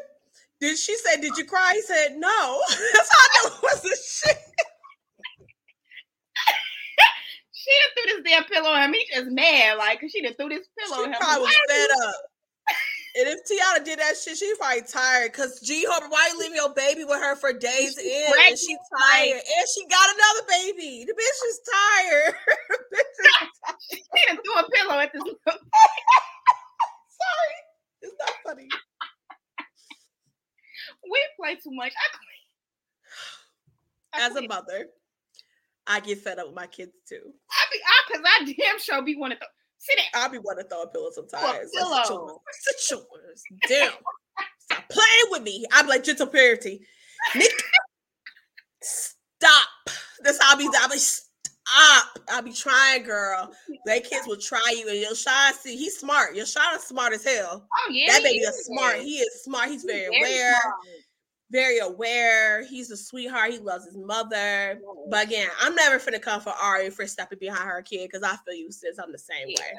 Speaker 2: "Did she say? Did you cry?" He said, "No." That's how I know it was a shit.
Speaker 3: She done threw this damn pillow at him. He just mad, like, cause she done threw this pillow
Speaker 2: She
Speaker 3: at him.
Speaker 2: probably was fed up. And if Taina did that shit, she's probably tired. Cause G Hope, why you leaving your baby with her for days
Speaker 3: She's
Speaker 2: in? And she tired. And she got another baby. The bitch is tired. Bitch is
Speaker 3: She done threw a pillow at this.
Speaker 2: sorry. It's not funny.
Speaker 3: We play too much. I. I
Speaker 2: As a mother, I get fed up with my kids too.
Speaker 3: I be, I, cause I damn sure be one of those. Sit down.
Speaker 2: I'll be wanting to throw a pillow sometimes.
Speaker 3: pillow.
Speaker 2: Like, sit yours. Sit yours. Damn. Stop playing with me. I'm like gentle parenting. Nick, stop. That's how I be. I be stop. I be trying, girl. They kids will try you, and Yosohn see he's smart. Yosohn is smart as hell.
Speaker 3: Oh yeah,
Speaker 2: that baby is
Speaker 3: is.
Speaker 2: smart. He is smart. He's very,
Speaker 3: Very
Speaker 2: aware.
Speaker 3: smart.
Speaker 2: Very aware. He's a sweetheart. He loves his mother. But again, I'm never finna come for Ari for stepping behind her kid because I feel you, sis. I'm the same
Speaker 3: Yeah.
Speaker 2: way.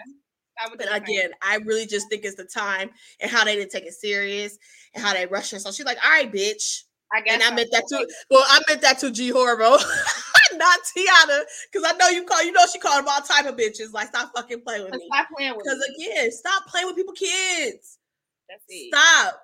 Speaker 2: But
Speaker 3: do the same.
Speaker 2: again, I really just think it's the time and how they didn't take it serious and how they rushed her. So she's like, "All right, bitch,"
Speaker 3: I guess
Speaker 2: and I meant that too. Well, I meant that to G Herbo, not Taina, because I know you call. You know she called him all type of bitches. Like, stop fucking playing with me.
Speaker 3: Stop playing with
Speaker 2: Because again, stop playing with people, kids.
Speaker 3: That's it.
Speaker 2: Stop.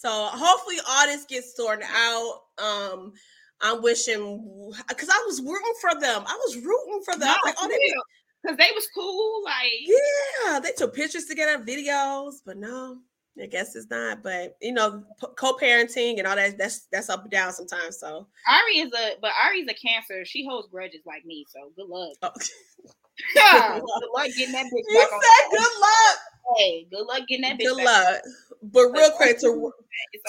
Speaker 2: So hopefully all this gets sorted out. Um, I'm wishing because I was rooting for them. I was rooting for them. Was like, oh, they be
Speaker 3: because they was cool. Like
Speaker 2: Yeah, they took pictures together, videos, but no, I guess it's not. But you know, co-parenting and all that that's that's up and down sometimes. So
Speaker 3: Ari is a, but Ari's a cancer. She holds grudges like me. So good luck.
Speaker 2: oh.
Speaker 3: Yeah, good luck getting that bitch
Speaker 2: you said good luck.
Speaker 3: Hey, good luck getting that bitch.
Speaker 2: Good luck. But real quick to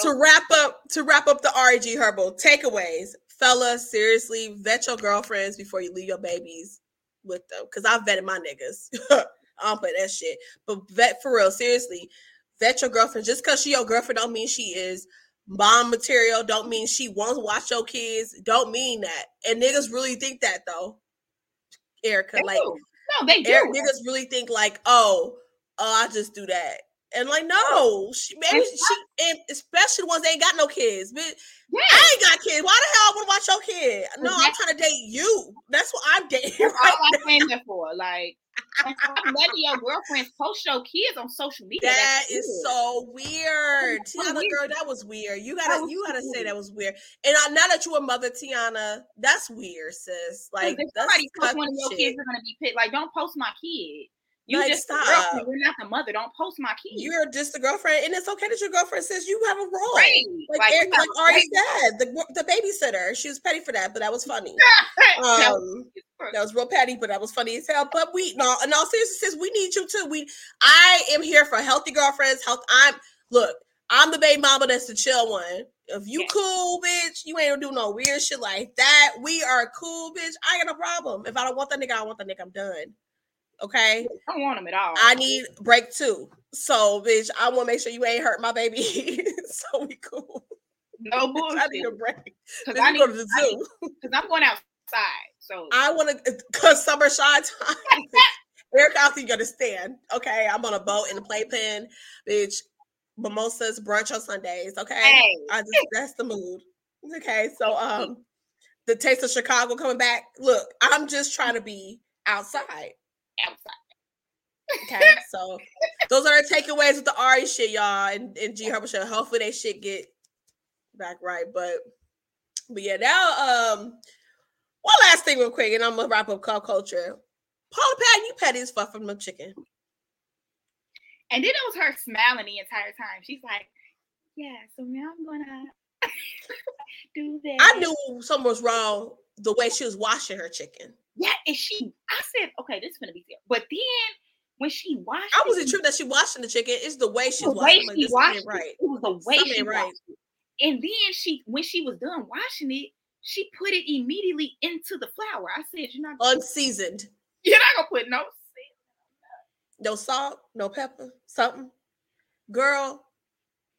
Speaker 2: to wrap up to wrap up the Ari G Herbo takeaways, fellas. Seriously, vet your girlfriends before you leave your babies with them. Cause I vetted my niggas. I don't play that shit. But vet for real, seriously, vet your girlfriend. Just cause she your girlfriend don't mean she is mom material. Don't mean she wants to watch your kids. Don't mean that. And niggas really think that though. Erica,
Speaker 3: They
Speaker 2: like
Speaker 3: do. no, they do.
Speaker 2: Eric, niggas really think like, oh, oh, I just do that. And like, no, she maybe she, and especially the ones that ain't got no kids. But
Speaker 3: yeah,
Speaker 2: I ain't got kids. Why the hell I want to watch your kid? No, I'm trying to date you. That's what I'm dating.
Speaker 3: that's
Speaker 2: Right?
Speaker 3: all I'm saying that for. Like, stop letting your girlfriends post your kids on social media.
Speaker 2: That
Speaker 3: That's
Speaker 2: is
Speaker 3: weird.
Speaker 2: so weird, Taina.
Speaker 3: weird.
Speaker 2: Girl, that was weird. You gotta, you gotta say that was weird. And I, now that you're a mother, Taina, that's weird, sis. Like,
Speaker 3: if
Speaker 2: that's
Speaker 3: somebody posts one of your
Speaker 2: shit.
Speaker 3: kids, they're gonna be pissed. Like, don't post my kid. You
Speaker 2: Like,
Speaker 3: just
Speaker 2: stop.
Speaker 3: girlfriend. You're not the mother. Don't post my kid.
Speaker 2: You're just a girlfriend, and it's okay that your girlfriend says you have a role.
Speaker 3: Right.
Speaker 2: Like,
Speaker 3: Like,
Speaker 2: Eric,
Speaker 3: you have
Speaker 2: like Ari said, the the babysitter, she was petty for that, but that was funny.
Speaker 3: That
Speaker 2: Um, that was real petty, but that was funny as hell. But we, no, in all seriousness, we need you too. We, I am here for healthy girlfriends. Health. I'm look. I'm the baby mama. That's the chill one. If you
Speaker 3: Yeah.
Speaker 2: cool, bitch, you ain't gonna do no weird shit like that. We are cool, bitch. I ain't got no problem. If I don't want that nigga, I want that nigga. I'm done. Okay.
Speaker 3: I don't want them at all.
Speaker 2: I need break two. So, bitch, I want to make sure you ain't hurt my baby. so we cool.
Speaker 3: no bullshit.
Speaker 2: I need a break.
Speaker 3: Because
Speaker 2: Bitch,
Speaker 3: I need,
Speaker 2: go to the zoo.
Speaker 3: 'cause I'm going outside. So
Speaker 2: I want to, cause summer shine time. Eric, I think you understand. Okay, I'm on a boat in a playpen, bitch. Mimosas, brunch on Sundays. Okay,
Speaker 3: hey,
Speaker 2: I just that's the mood. Okay, so um, the taste of Chicago coming back. Look, I'm just trying to be outside. Okay, so those are the takeaways with the Ari shit, y'all, and, and G Herbo show. Hopefully, they shit get back right. But but yeah, now um, one last thing real quick, and I'm gonna wrap up call culture. Paula Patton, you petty as fuck from the chicken.
Speaker 3: And then it was her smiling the entire time. She's like, "Yeah, so now I'm gonna do that."
Speaker 2: I knew something was wrong the way she was washing her chicken.
Speaker 3: Yeah, and she, I said, "Okay, this is gonna be fair." But then when she washed,
Speaker 2: I wasn't
Speaker 3: it,
Speaker 2: tripping that she washing the chicken. It's the way she's
Speaker 3: the way
Speaker 2: washing. Like,
Speaker 3: she washed it,
Speaker 2: right.
Speaker 3: it was the way
Speaker 2: Something
Speaker 3: she
Speaker 2: right.
Speaker 3: washed it. And then she, when she was done washing it, she put it immediately into the flour. I said, "You're not, gonna,
Speaker 2: Unseasoned.
Speaker 3: you're not gonna put no."
Speaker 2: No salt, no pepper, something. Girl,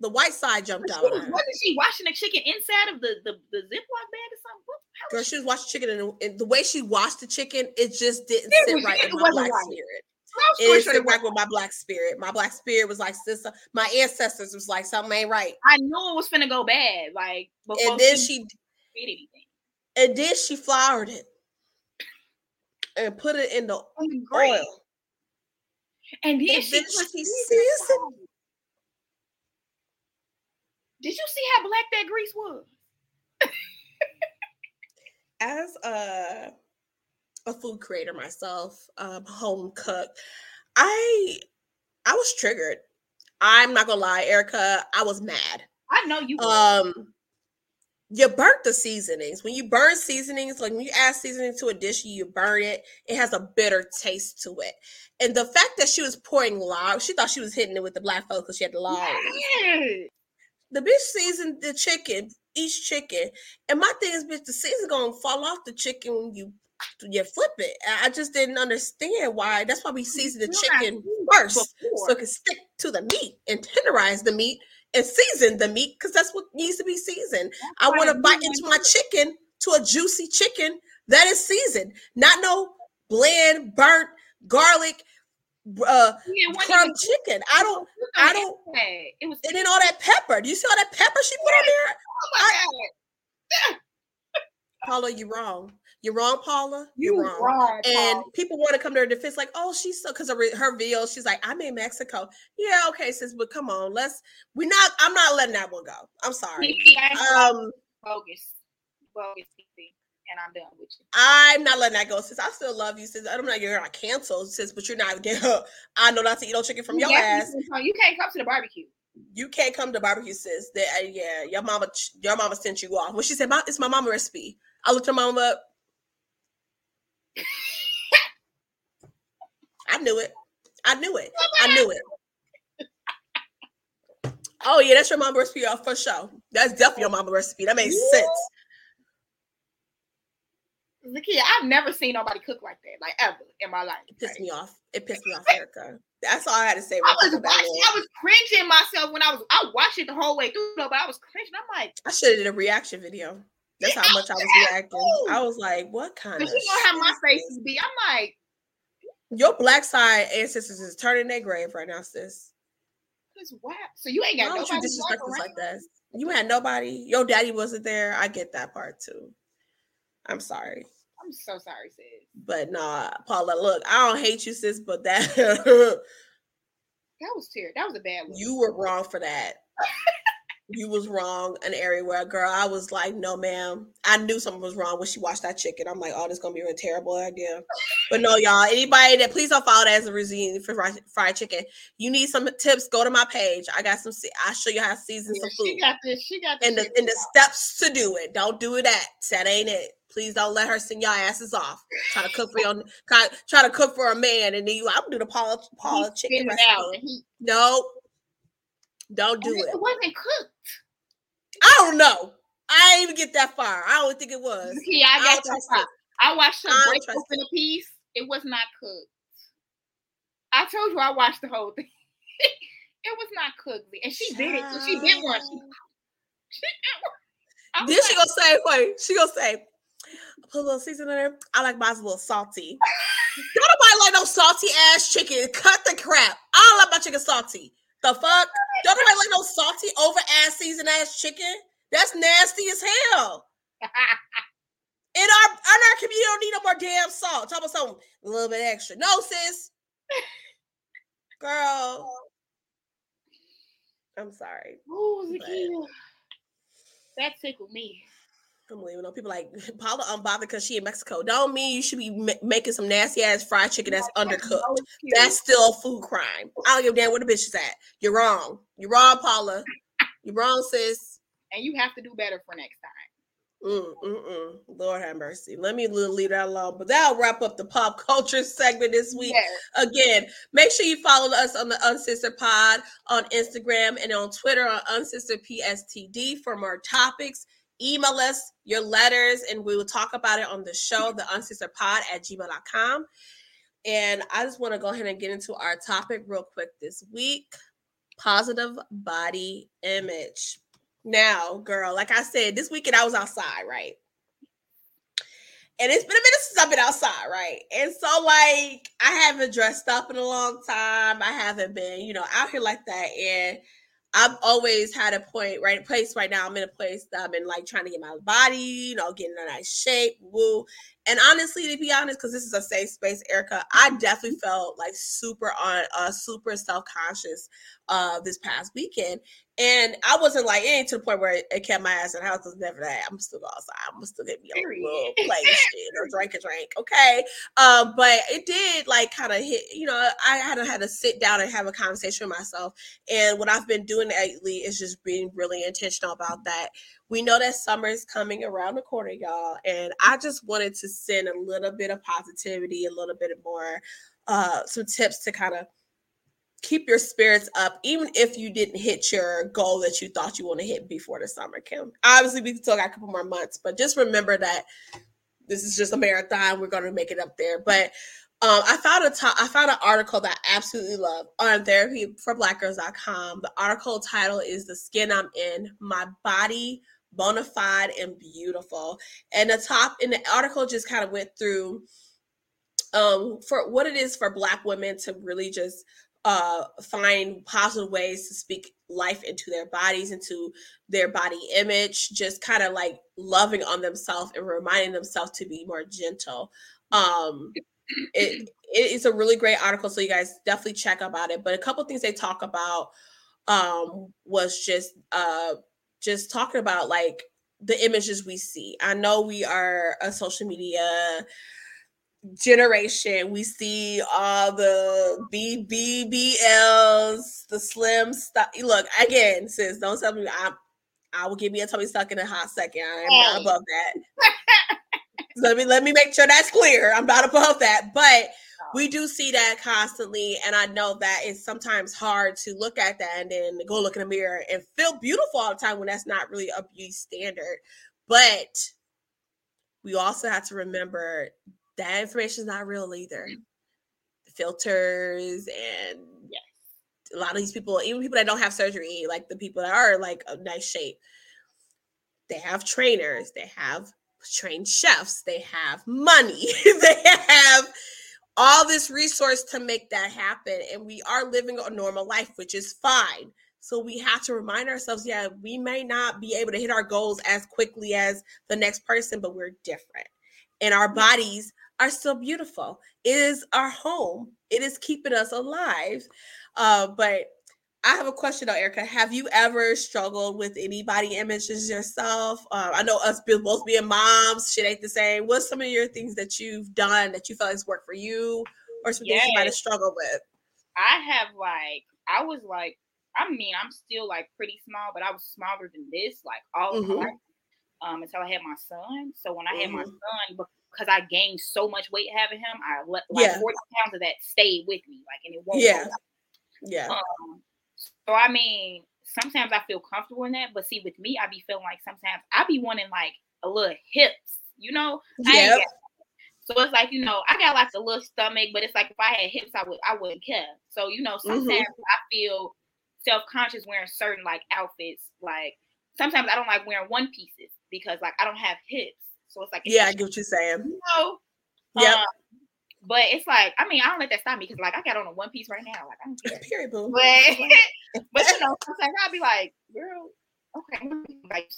Speaker 2: the white side jumped out.
Speaker 3: was, wasn't she washing the chicken inside of the the, the Ziploc bag or something? What,
Speaker 2: Girl,
Speaker 3: was
Speaker 2: she was washing chicken, and, and the way she washed the chicken, it just didn't
Speaker 3: It
Speaker 2: sit
Speaker 3: was-
Speaker 2: right
Speaker 3: it
Speaker 2: with my
Speaker 3: wasn't
Speaker 2: black
Speaker 3: right.
Speaker 2: spirit. It didn't sit right with my black spirit. My black spirit was like, sister, my ancestors was like, something ain't right.
Speaker 3: I knew it was finna go bad. Like
Speaker 2: And then
Speaker 3: she
Speaker 2: she,
Speaker 3: did anything.
Speaker 2: and then she floured it and put it in the
Speaker 3: On the grill.
Speaker 2: oil.
Speaker 3: And then
Speaker 2: And
Speaker 3: she,
Speaker 2: then she seasoned.
Speaker 3: Did you see how black that grease was?
Speaker 2: as a a food creator myself, um, home cook, I I was triggered. I'm not gonna lie, Erica, I was mad.
Speaker 3: I know you.
Speaker 2: Um, you burnt the seasonings. When you burn seasonings, like when you add seasoning to a dish, you burn it. It has a bitter taste to it. And the fact that she was pouring lard, she thought she was hitting it with the black folk because she had the lard.
Speaker 3: Yes.
Speaker 2: The bitch seasoned the chicken, each chicken. And my thing is, bitch, the season gonna fall off the chicken when you you flip it. I- just didn't understand why. That's why we season the chicken first, so it can stick to the meat and tenderize the meat and season the meat because that's what needs to be seasoned. I want to bite into my chicken to a juicy chicken that is seasoned, not no bland, burnt garlic, uh, crumb chicken. I don't. I don't-
Speaker 3: It was.
Speaker 2: And then all that pepper. Do you see all that pepper she put on there?
Speaker 3: Oh my god!
Speaker 2: Paula, you're wrong. You're wrong, Paula.
Speaker 3: You
Speaker 2: You're wrong.
Speaker 3: wrong,
Speaker 2: And
Speaker 3: Paul.
Speaker 2: people want to come to her defense, like, oh, she's so because her her videos, she's like, I'm in Mexico. Yeah, okay, sis, but come on, let's. We're not. I'm not letting that one go. I'm sorry.
Speaker 3: I
Speaker 2: Um,
Speaker 3: bogus, bogus, and I'm done with you.
Speaker 2: I'm not letting that go, sis. I still love you, sis. I'm not. Know. You're not canceled, sis, but you're not. I know not to eat no chicken from
Speaker 3: You
Speaker 2: your ass.
Speaker 3: You can't come to the barbecue.
Speaker 2: You can't come to barbecue, sis. That uh, yeah, your mama, your mama sent you off. When she said, "My- "It's my mama recipe," I looked her mama up. I knew it. I knew it. I knew it. Oh yeah, that's your mama recipe off for sure. That's definitely your mama recipe. That makes sense.
Speaker 3: Zakia, I've never seen nobody cook like that, like ever in my life.
Speaker 2: It pissed
Speaker 3: Like,
Speaker 2: me off. It pissed me off, Erica. That's all I had to say.
Speaker 3: I was watching. I was cringing myself when I was I watched it the whole way through, though, but I was cringing. I'm like,
Speaker 2: I should have did a reaction video. That's how much I was reacting. I was like, "What kind of?"
Speaker 3: you know how my faces be. I'm like.
Speaker 2: Your black side ancestors is turning their grave right now, sis.
Speaker 3: wow. So you ain't
Speaker 2: Why
Speaker 3: got
Speaker 2: don't you
Speaker 3: nobody
Speaker 2: disrespect us like that? You had nobody. Your daddy wasn't there. I get that part too. I'm sorry.
Speaker 3: I'm so sorry, sis.
Speaker 2: But nah, Paula, look, I don't hate you, sis, but that
Speaker 3: That was terrible. That was a bad one.
Speaker 2: you were wrong for that. you was wrong an area where girl, I was like, no, ma'am. I knew something was wrong when she watched that chicken. I'm like, oh, this gonna be a terrible idea. But no, y'all, anybody that please don't follow that as a routine for fried, chicken. You need some tips, go to my page. I got some I'll show you how to season
Speaker 3: Yeah,
Speaker 2: some food she
Speaker 3: got this. She got this.
Speaker 2: and the and the steps to do it. Don't do it that. That ain't it. Please don't let her sing y'all asses off. Try to cook for your try, try to cook for a man, and then you I'm gonna do the Paula Paula chicken
Speaker 3: out, he-
Speaker 2: No, don't do it.
Speaker 3: It wasn't cooked.
Speaker 2: I don't know. I didn't even get that far. I don't think it was.
Speaker 3: Yeah, I
Speaker 2: I
Speaker 3: got
Speaker 2: trust it.
Speaker 3: I watched her
Speaker 2: I
Speaker 3: break open a piece. It was not cooked. I told you I watched the whole thing. it was not cooked, and she did it. She did one. She, she did one. I
Speaker 2: Then she
Speaker 3: like,
Speaker 2: gonna say, wait, she gonna say, put a little season in there. I like mine's a little salty. Don't nobody like no salty ass chicken. Cut the crap. I don't like my chicken salty. The fuck? Don't nobody like no salty over ass seasoned ass chicken. That's nasty as hell. In our in our community, don't need no more damn salt. Talk about something a little bit extra. No, sis. Girl. I'm sorry.
Speaker 3: Ooh,
Speaker 2: But-
Speaker 3: That tickled me.
Speaker 2: I'm leaving. People like Paula unbothered because she in Mexico. Don't mean you should be ma- making some nasty ass fried chicken that's undercooked. That's still a food crime. I don't give a damn where the bitch is at. You're wrong. You're wrong, Paula. You're wrong, sis.
Speaker 3: And you have to do better for next time.
Speaker 2: Mm, mm, mm. Lord have mercy. Let me leave that alone. But that'll wrap up the pop culture segment this week. Yes. Again, make sure you follow us on the Uncensored Pod on Instagram and on Twitter on Unsister PSTD for more topics. Email us your letters and we will talk about it on the show, the uncensoredpod at gmail.com. And I just want to go ahead and get into our topic real quick this week positive body image. Now, girl, like I said, this weekend I was outside, right? And it's been a minute since I've been outside, right? And so, like, I haven't dressed up in a long time. I haven't been, you know, out here like that. And I've always had a point, right? Place right now. I'm in a place that I've been like trying to get my body, you know, getting a nice shape, woo. And honestly, to be honest, because this is a safe space, Erica, I definitely felt like super on, uh, super self conscious, uh, this past weekend. And I wasn't like, it ain't to the point where it, it kept my ass in the house. was never that. I'm still outside. I'm still get me a little play shit or drink a drink. Okay. Um, but it did like kind of hit, you know, I had to had to sit down and have a conversation with myself. And what I've been doing lately is just being really intentional about that. We know that summer is coming around the corner, y'all. And I just wanted to send a little bit of positivity, a little bit more, uh, some tips to kind of keep your spirits up, even if you didn't hit your goal that you thought you want to hit before the summer, Kim. Obviously, we still got a couple more months, but just remember that this is just a marathon. We're going to make it up there. But um, I found a top, I found an article that I absolutely love on therapyforblackgirls.com. The article title is "The Skin I'm In: My Body." bona fide and beautiful and the top in the article just kind of went through um for what it is for black women to really just uh, find positive ways to speak life into their bodies, into their body image, just kind of like loving on themselves and reminding themselves to be more gentle. Um, it it is a really great article, so you guys definitely check about it. But a couple things they talk about um, was just uh, just talking about like the images we see. I know we are a social media generation, we see all the BBBLs, the slim stuff. Look, again, sis, don't tell me I I will give me a tummy stuck in a hot second. I am hey. not above that. let me let me make sure that's clear. I'm not above that, but we do see that constantly, and I know that it's sometimes hard to look at that and then go look in the mirror and feel beautiful all the time when that's not really a beauty standard. But we also have to remember that information is not real either. Mm. Filters and yes. a lot of these people, even people that don't have surgery, like the people that are like a nice shape, they have trainers, they have trained chefs, they have money, they have all this resource to make that happen. And we are living a normal life, which is fine. So we have to remind ourselves, yeah, we may not be able to hit our goals as quickly as the next person, but we're different. And our bodies are still beautiful. It is our home. It is keeping us alive. Uh, but I have a question though, Erica. Have you ever struggled with any body images yourself? Uh, I know us both being moms, shit ain't the same. What's some of your things that you've done that you felt has worked for you, or some yes. things you might have struggled with?
Speaker 3: I have like I was like I mean I'm still like pretty small, but I was smaller than this like all mm-hmm. life um, until I had my son. So when I had mm-hmm. my son, because I gained so much weight having him, I let like yeah. 40 pounds of that stayed with me, like, and it won't.
Speaker 2: Yeah. Yeah.
Speaker 3: Um, so I mean, sometimes I feel comfortable in that, but see, with me, I be feeling like sometimes I be wanting like a little hips, you know?
Speaker 2: Yeah.
Speaker 3: So it's like you know, I got like a little stomach, but it's like if I had hips, I would I wouldn't care. So you know, sometimes mm-hmm. I feel self conscious wearing certain like outfits. Like sometimes I don't like wearing one pieces because like I don't have hips. So it's like
Speaker 2: yeah, I get what you're saying.
Speaker 3: You know,
Speaker 2: yeah. Um,
Speaker 3: but it's like I mean I don't let that stop me because like I got on a one piece right now. Like I don't care.
Speaker 2: Period, boo.
Speaker 3: But but you know sometimes I'll be like, girl, okay, like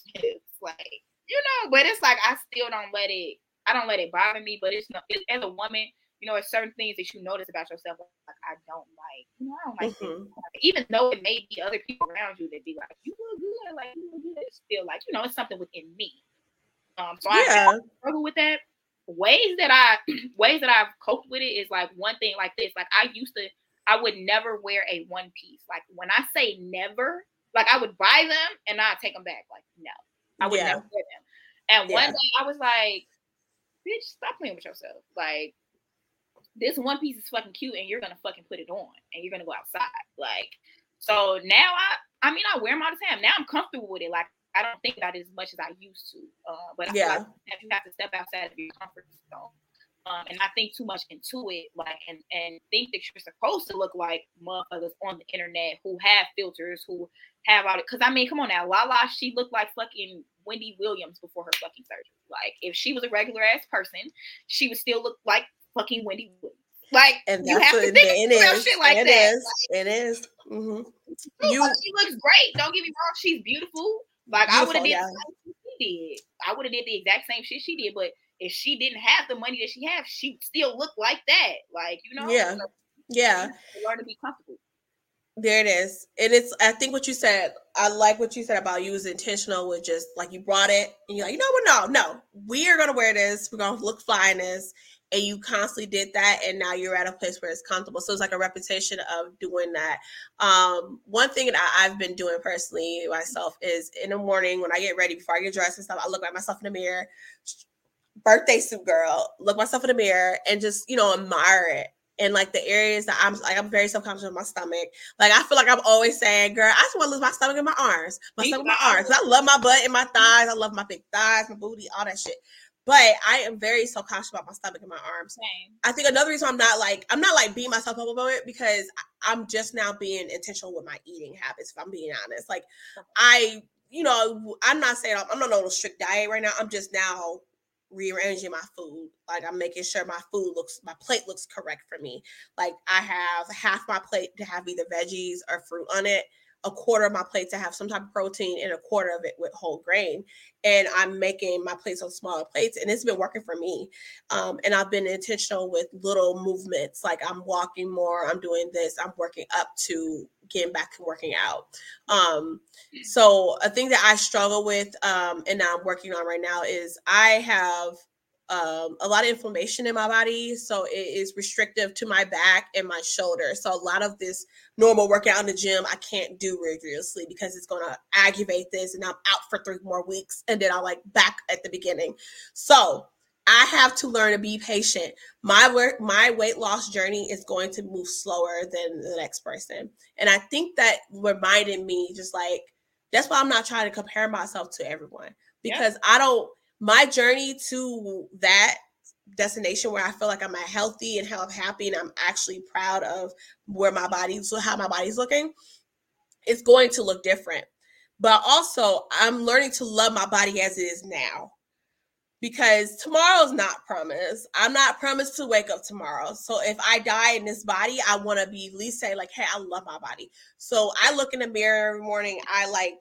Speaker 3: like you know. But it's like I still don't let it. I don't let it bother me. But it's not it, as a woman. You know, it's certain things that you notice about yourself. Like I don't like. You know, I don't like mm-hmm. Even though it may be other people around you that be like, you look good, like you look good. It's still like you know, it's something within me Um, so yeah. I struggle with that. Ways that I ways that I've coped with it is like one thing like this. Like I used to, I would never wear a one piece. Like when I say never, like I would buy them and I'd take them back. Like no, I would yeah. never wear them. And yeah. one day I was like, bitch, stop playing with yourself. Like this one piece is fucking cute and you're gonna fucking put it on and you're gonna go outside. Like so now I I mean I wear them all the time. Now I'm comfortable with it. Like I don't think about it as much as I used to. Uh, but I yeah, like you have to step outside of your comfort zone. Um, and I think too much into it, like, and and think that you're supposed to look like motherfuckers on the internet who have filters, who have all it. Because I mean, come on now, Lala, she looked like fucking Wendy Williams before her fucking surgery. Like, if she was a regular ass person, she would still look like fucking Wendy Williams. Like, and you have to think it is. shit like
Speaker 2: it
Speaker 3: that.
Speaker 2: Is. Like, it is. Mm-hmm.
Speaker 3: You, she looks great. Don't get me wrong. She's beautiful. Like I would have did yeah. did. I would have did the exact same shit she did, but if she didn't have the money that she has, she still looked like that. Like, you know?
Speaker 2: Yeah. So,
Speaker 3: yeah. Learn to be comfortable.
Speaker 2: There it is. And it's I think what you said, I like what you said about you was intentional with just like you brought it and you're like, you know what? No, no, we are gonna wear this, we're gonna look fly in this and you constantly did that and now you're at a place where it's comfortable so it's like a repetition of doing that um, one thing that i've been doing personally myself is in the morning when i get ready before i get dressed and stuff i look at myself in the mirror birthday suit girl look myself in the mirror and just you know admire it and like the areas that I'm like I'm very self-conscious of my stomach. Like I feel like I'm always saying, girl, I just want to lose my stomach and my arms. My stomach my arms. I love my butt and my thighs. I love my big thighs, my booty, all that shit. But I am very self conscious about my stomach and my arms. Same. I think another reason I'm not like I'm not like beating myself up about it because I'm just now being intentional with my eating habits. If I'm being honest, like I, you know, I'm not saying I'm, I'm not on a strict diet right now. I'm just now rearranging my food. Like I'm making sure my food looks, my plate looks correct for me. Like I have half my plate to have either veggies or fruit on it a quarter of my plate to have some type of protein and a quarter of it with whole grain. And I'm making my plates on smaller plates, and it's been working for me. Um, and I've been intentional with little movements, like I'm walking more, I'm doing this, I'm working up to getting back to working out. Um, so a thing that I struggle with, um, and I'm working on right now is I have um, a lot of inflammation in my body. So it is restrictive to my back and my shoulder. So a lot of this normal workout in the gym, I can't do rigorously because it's going to aggravate this and I'm out for three more weeks. And then I'll like back at the beginning. So I have to learn to be patient. My work, my weight loss journey is going to move slower than the next person. And I think that reminded me just like, that's why I'm not trying to compare myself to everyone because yeah. I don't, my journey to that destination where I feel like I'm healthy and health happy and I'm actually proud of where my body so how my body's looking, it's going to look different. But also I'm learning to love my body as it is now. Because tomorrow's not promised. I'm not promised to wake up tomorrow. So if I die in this body, I want to be at least say, like, hey, I love my body. So I look in the mirror every morning. I like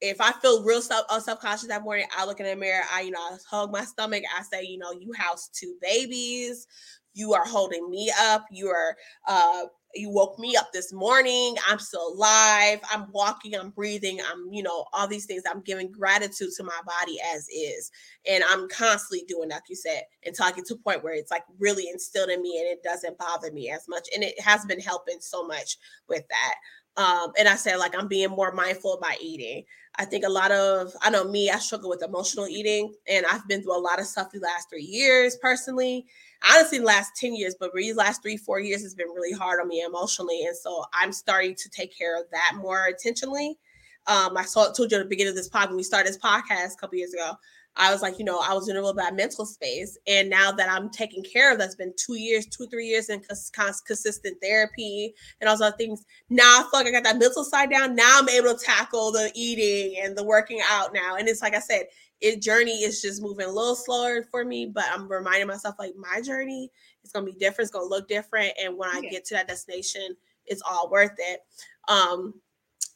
Speaker 2: if I feel real self uh, conscious that morning, I look in the mirror. I you know I hug my stomach. I say, you know, you house two babies. You are holding me up. You are uh you woke me up this morning. I'm still alive. I'm walking. I'm breathing. I'm you know all these things. I'm giving gratitude to my body as is, and I'm constantly doing like you said and talking to a point where it's like really instilled in me and it doesn't bother me as much, and it has been helping so much with that. Um, and I said like I'm being more mindful my eating. I think a lot of I know me, I struggle with emotional eating, and I've been through a lot of stuff the last three years personally. Honestly, the last 10 years, but these last three, four years has been really hard on me emotionally. And so I'm starting to take care of that more intentionally. Um, I saw told you at the beginning of this podcast when we started this podcast a couple years ago. I was like, you know, I was in a little bad mental space. And now that I'm taking care of that's been two years, two, three years in cons- cons- consistent therapy and all those things. Now I feel like I got that mental side down. Now I'm able to tackle the eating and the working out now. And it's like I said, it journey is just moving a little slower for me, but I'm reminding myself like my journey is gonna be different, it's gonna look different. And when I get to that destination, it's all worth it. Um,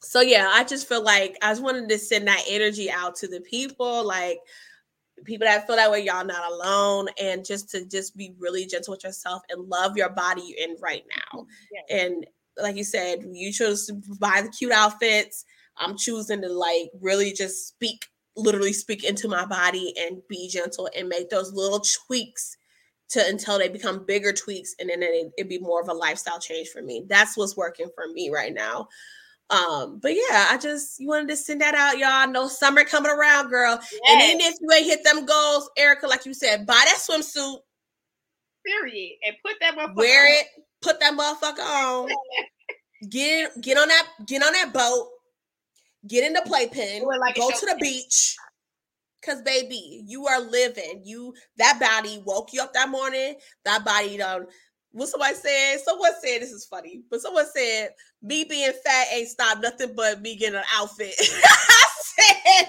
Speaker 2: so yeah, I just feel like I just wanted to send that energy out to the people, like people that feel that way, y'all not alone, and just to just be really gentle with yourself and love your body you're in right now. Yeah. And like you said, you chose to buy the cute outfits. I'm choosing to like really just speak literally speak into my body and be gentle and make those little tweaks to until they become bigger tweaks and then it, it'd be more of a lifestyle change for me. That's what's working for me right now. Um, but yeah, I just you wanted to send that out, y'all. No summer coming around, girl. Yes. And even if you ain't hit them goals, Erica, like you said, buy that swimsuit.
Speaker 3: Period. And put that motherfucker
Speaker 2: wear on. it, put that motherfucker on. get get on that, get on that boat, get in the playpen, like go to the beach. Cause baby, you are living. You that body woke you up that morning. That body done. What somebody said? Someone said this is funny, but someone said me being fat ain't stopped nothing but me getting an outfit. I
Speaker 3: said,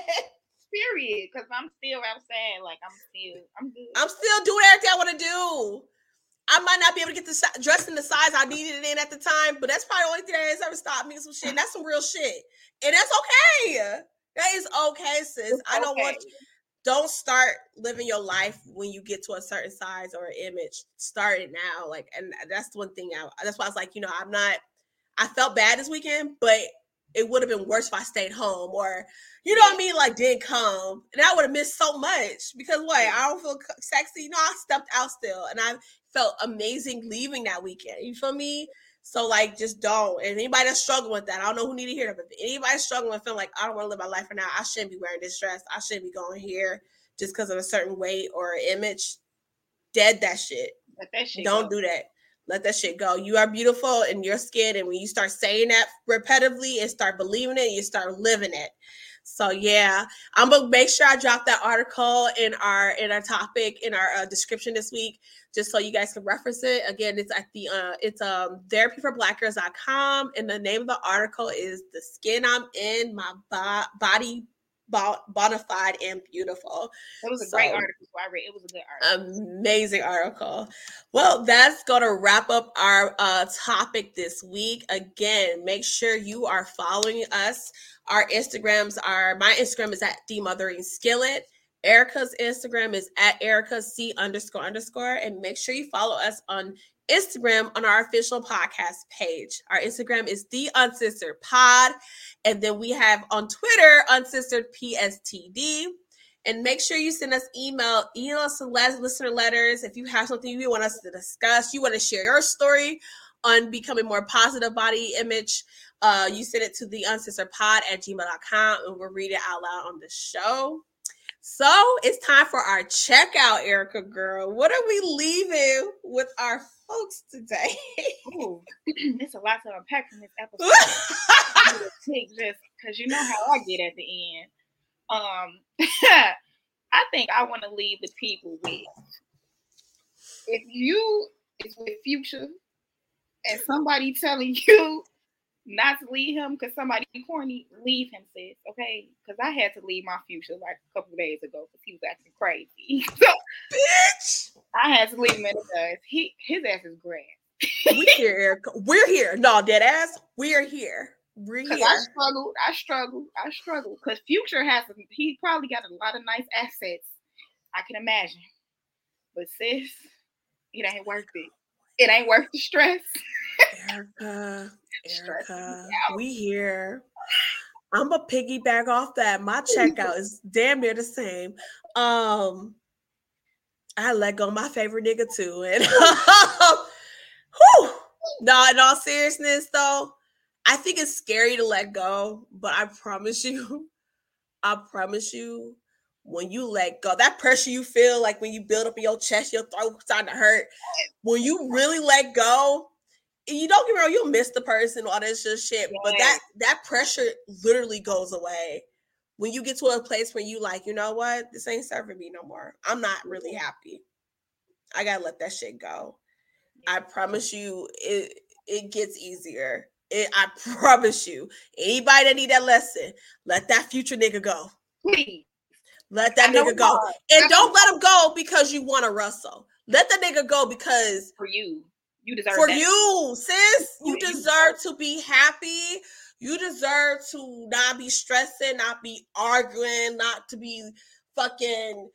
Speaker 3: period. Cause I'm still outside. Like I'm still, I'm good.
Speaker 2: I'm still doing everything I want to do. I might not be able to get the dress in the size I needed it in at the time, but that's probably the only thing that has ever stopped me. Some shit. And that's some real shit, and that's okay. That is okay, sis. It's I don't okay. want. Don't start living your life when you get to a certain size or image. Start it now, like, and that's the one thing. I, that's why I was like, you know, I'm not. I felt bad this weekend, but it would have been worse if I stayed home or, you know what I mean, like didn't come, and I would have missed so much because what I don't feel sexy. You know, I stepped out still, and I felt amazing leaving that weekend. You feel me? So like, just don't. And anybody that's struggling with that, I don't know who need to hear that. But if anybody's struggling with feeling like I don't want to live my life right now, I shouldn't be wearing this dress. I shouldn't be going here just because of a certain weight or image. Dead that shit. That shit don't go. do that. Let that shit go. You are beautiful in your skin, and when you start saying that repetitively and start believing it, you start living it. So yeah, I'm gonna make sure I drop that article in our in our topic in our uh, description this week, just so you guys can reference it. Again, it's at the uh, it's um therapyforblackgirls.com, and the name of the article is "The Skin I'm In, My Bo- Body bona fide and beautiful.
Speaker 3: It was a so, great article. I read. It was a good article.
Speaker 2: Amazing article. Well, that's going to wrap up our uh, topic this week. Again, make sure you are following us. Our Instagrams are my Instagram is at the Mothering Skillet. Erica's Instagram is at Erica C underscore underscore. And make sure you follow us on Instagram on our official podcast page. Our Instagram is the Uncensored Pod. And then we have on Twitter, Uncensored PSTD. And make sure you send us email, email us listener letters. If you have something you want us to discuss, you want to share your story on becoming more positive body image, uh, you send it to the uncensored pod at gmail.com and we'll read it out loud on the show. So it's time for our checkout, Erica girl. What are we leaving with our folks today?
Speaker 3: Ooh, it's a lot to unpack from this episode. take just because you know how I get at the end. Um, I think I want to leave the people with if you is with future and somebody telling you not to leave him because somebody corny, leave him, sis. Okay, because I had to leave my future like a couple days ago because he was acting crazy. so, bitch, I had to leave him in the dust. He his ass is grand.
Speaker 2: we're here, Erica. We're here. No, dead ass. We're here. We're here.
Speaker 3: I struggled. I struggled. I struggled because Future has. A, he probably got a lot of nice assets. I can imagine, but sis, it ain't worth it. It ain't worth the stress.
Speaker 2: Erica, Erica, we here. I'm a piggyback off that. My checkout is damn near the same. Um, I let go my favorite nigga too, and whew, no, in all seriousness though, I think it's scary to let go, but I promise you, I promise you, when you let go, that pressure you feel like when you build up in your chest, your throat starting to hurt. When you really let go, you don't get me wrong, you'll miss the person, all this just shit. But that that pressure literally goes away when you get to a place where you like, you know what, this ain't serving me no more. I'm not really mm-hmm. happy. I gotta let that shit go. I promise you, it it gets easier. It, I promise you. Anybody that need that lesson, let that future nigga go. Please. Let that nigga go. And don't let him go because you want to wrestle. Let the nigga go because
Speaker 3: for you you deserve
Speaker 2: for that. you, sis. You deserve to be happy. You deserve to not be stressing, not be arguing, not to be fucking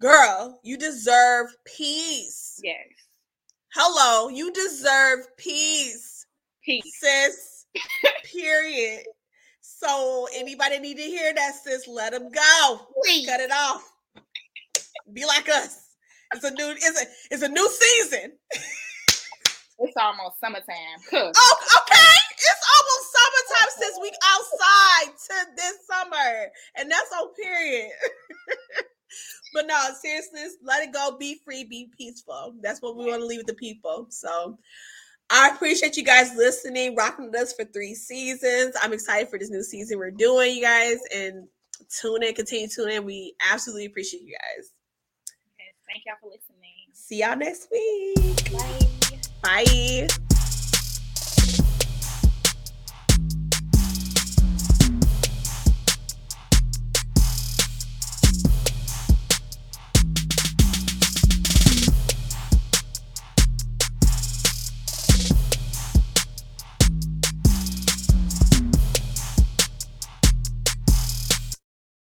Speaker 2: girl. You deserve peace.
Speaker 3: Yes.
Speaker 2: Hello, you deserve peace.
Speaker 3: Peace.
Speaker 2: Sis. Period. So anybody need to hear that, sis? Let them go.
Speaker 3: Please.
Speaker 2: Cut it off. Be like us. It's a new. It's a. It's a new season.
Speaker 3: It's almost summertime. Cook.
Speaker 2: Oh, okay. It's almost summertime since we outside to this summer, and that's on period. but no, seriously, let it go. Be free. Be peaceful. That's what we want to leave with the people. So. I appreciate you guys listening, rocking with us for three seasons. I'm excited for this new season we're doing, you guys, and tune in, continue tuning in. We absolutely appreciate you guys.
Speaker 3: Yes, thank y'all for listening.
Speaker 2: See y'all next week.
Speaker 3: Bye.
Speaker 2: Bye.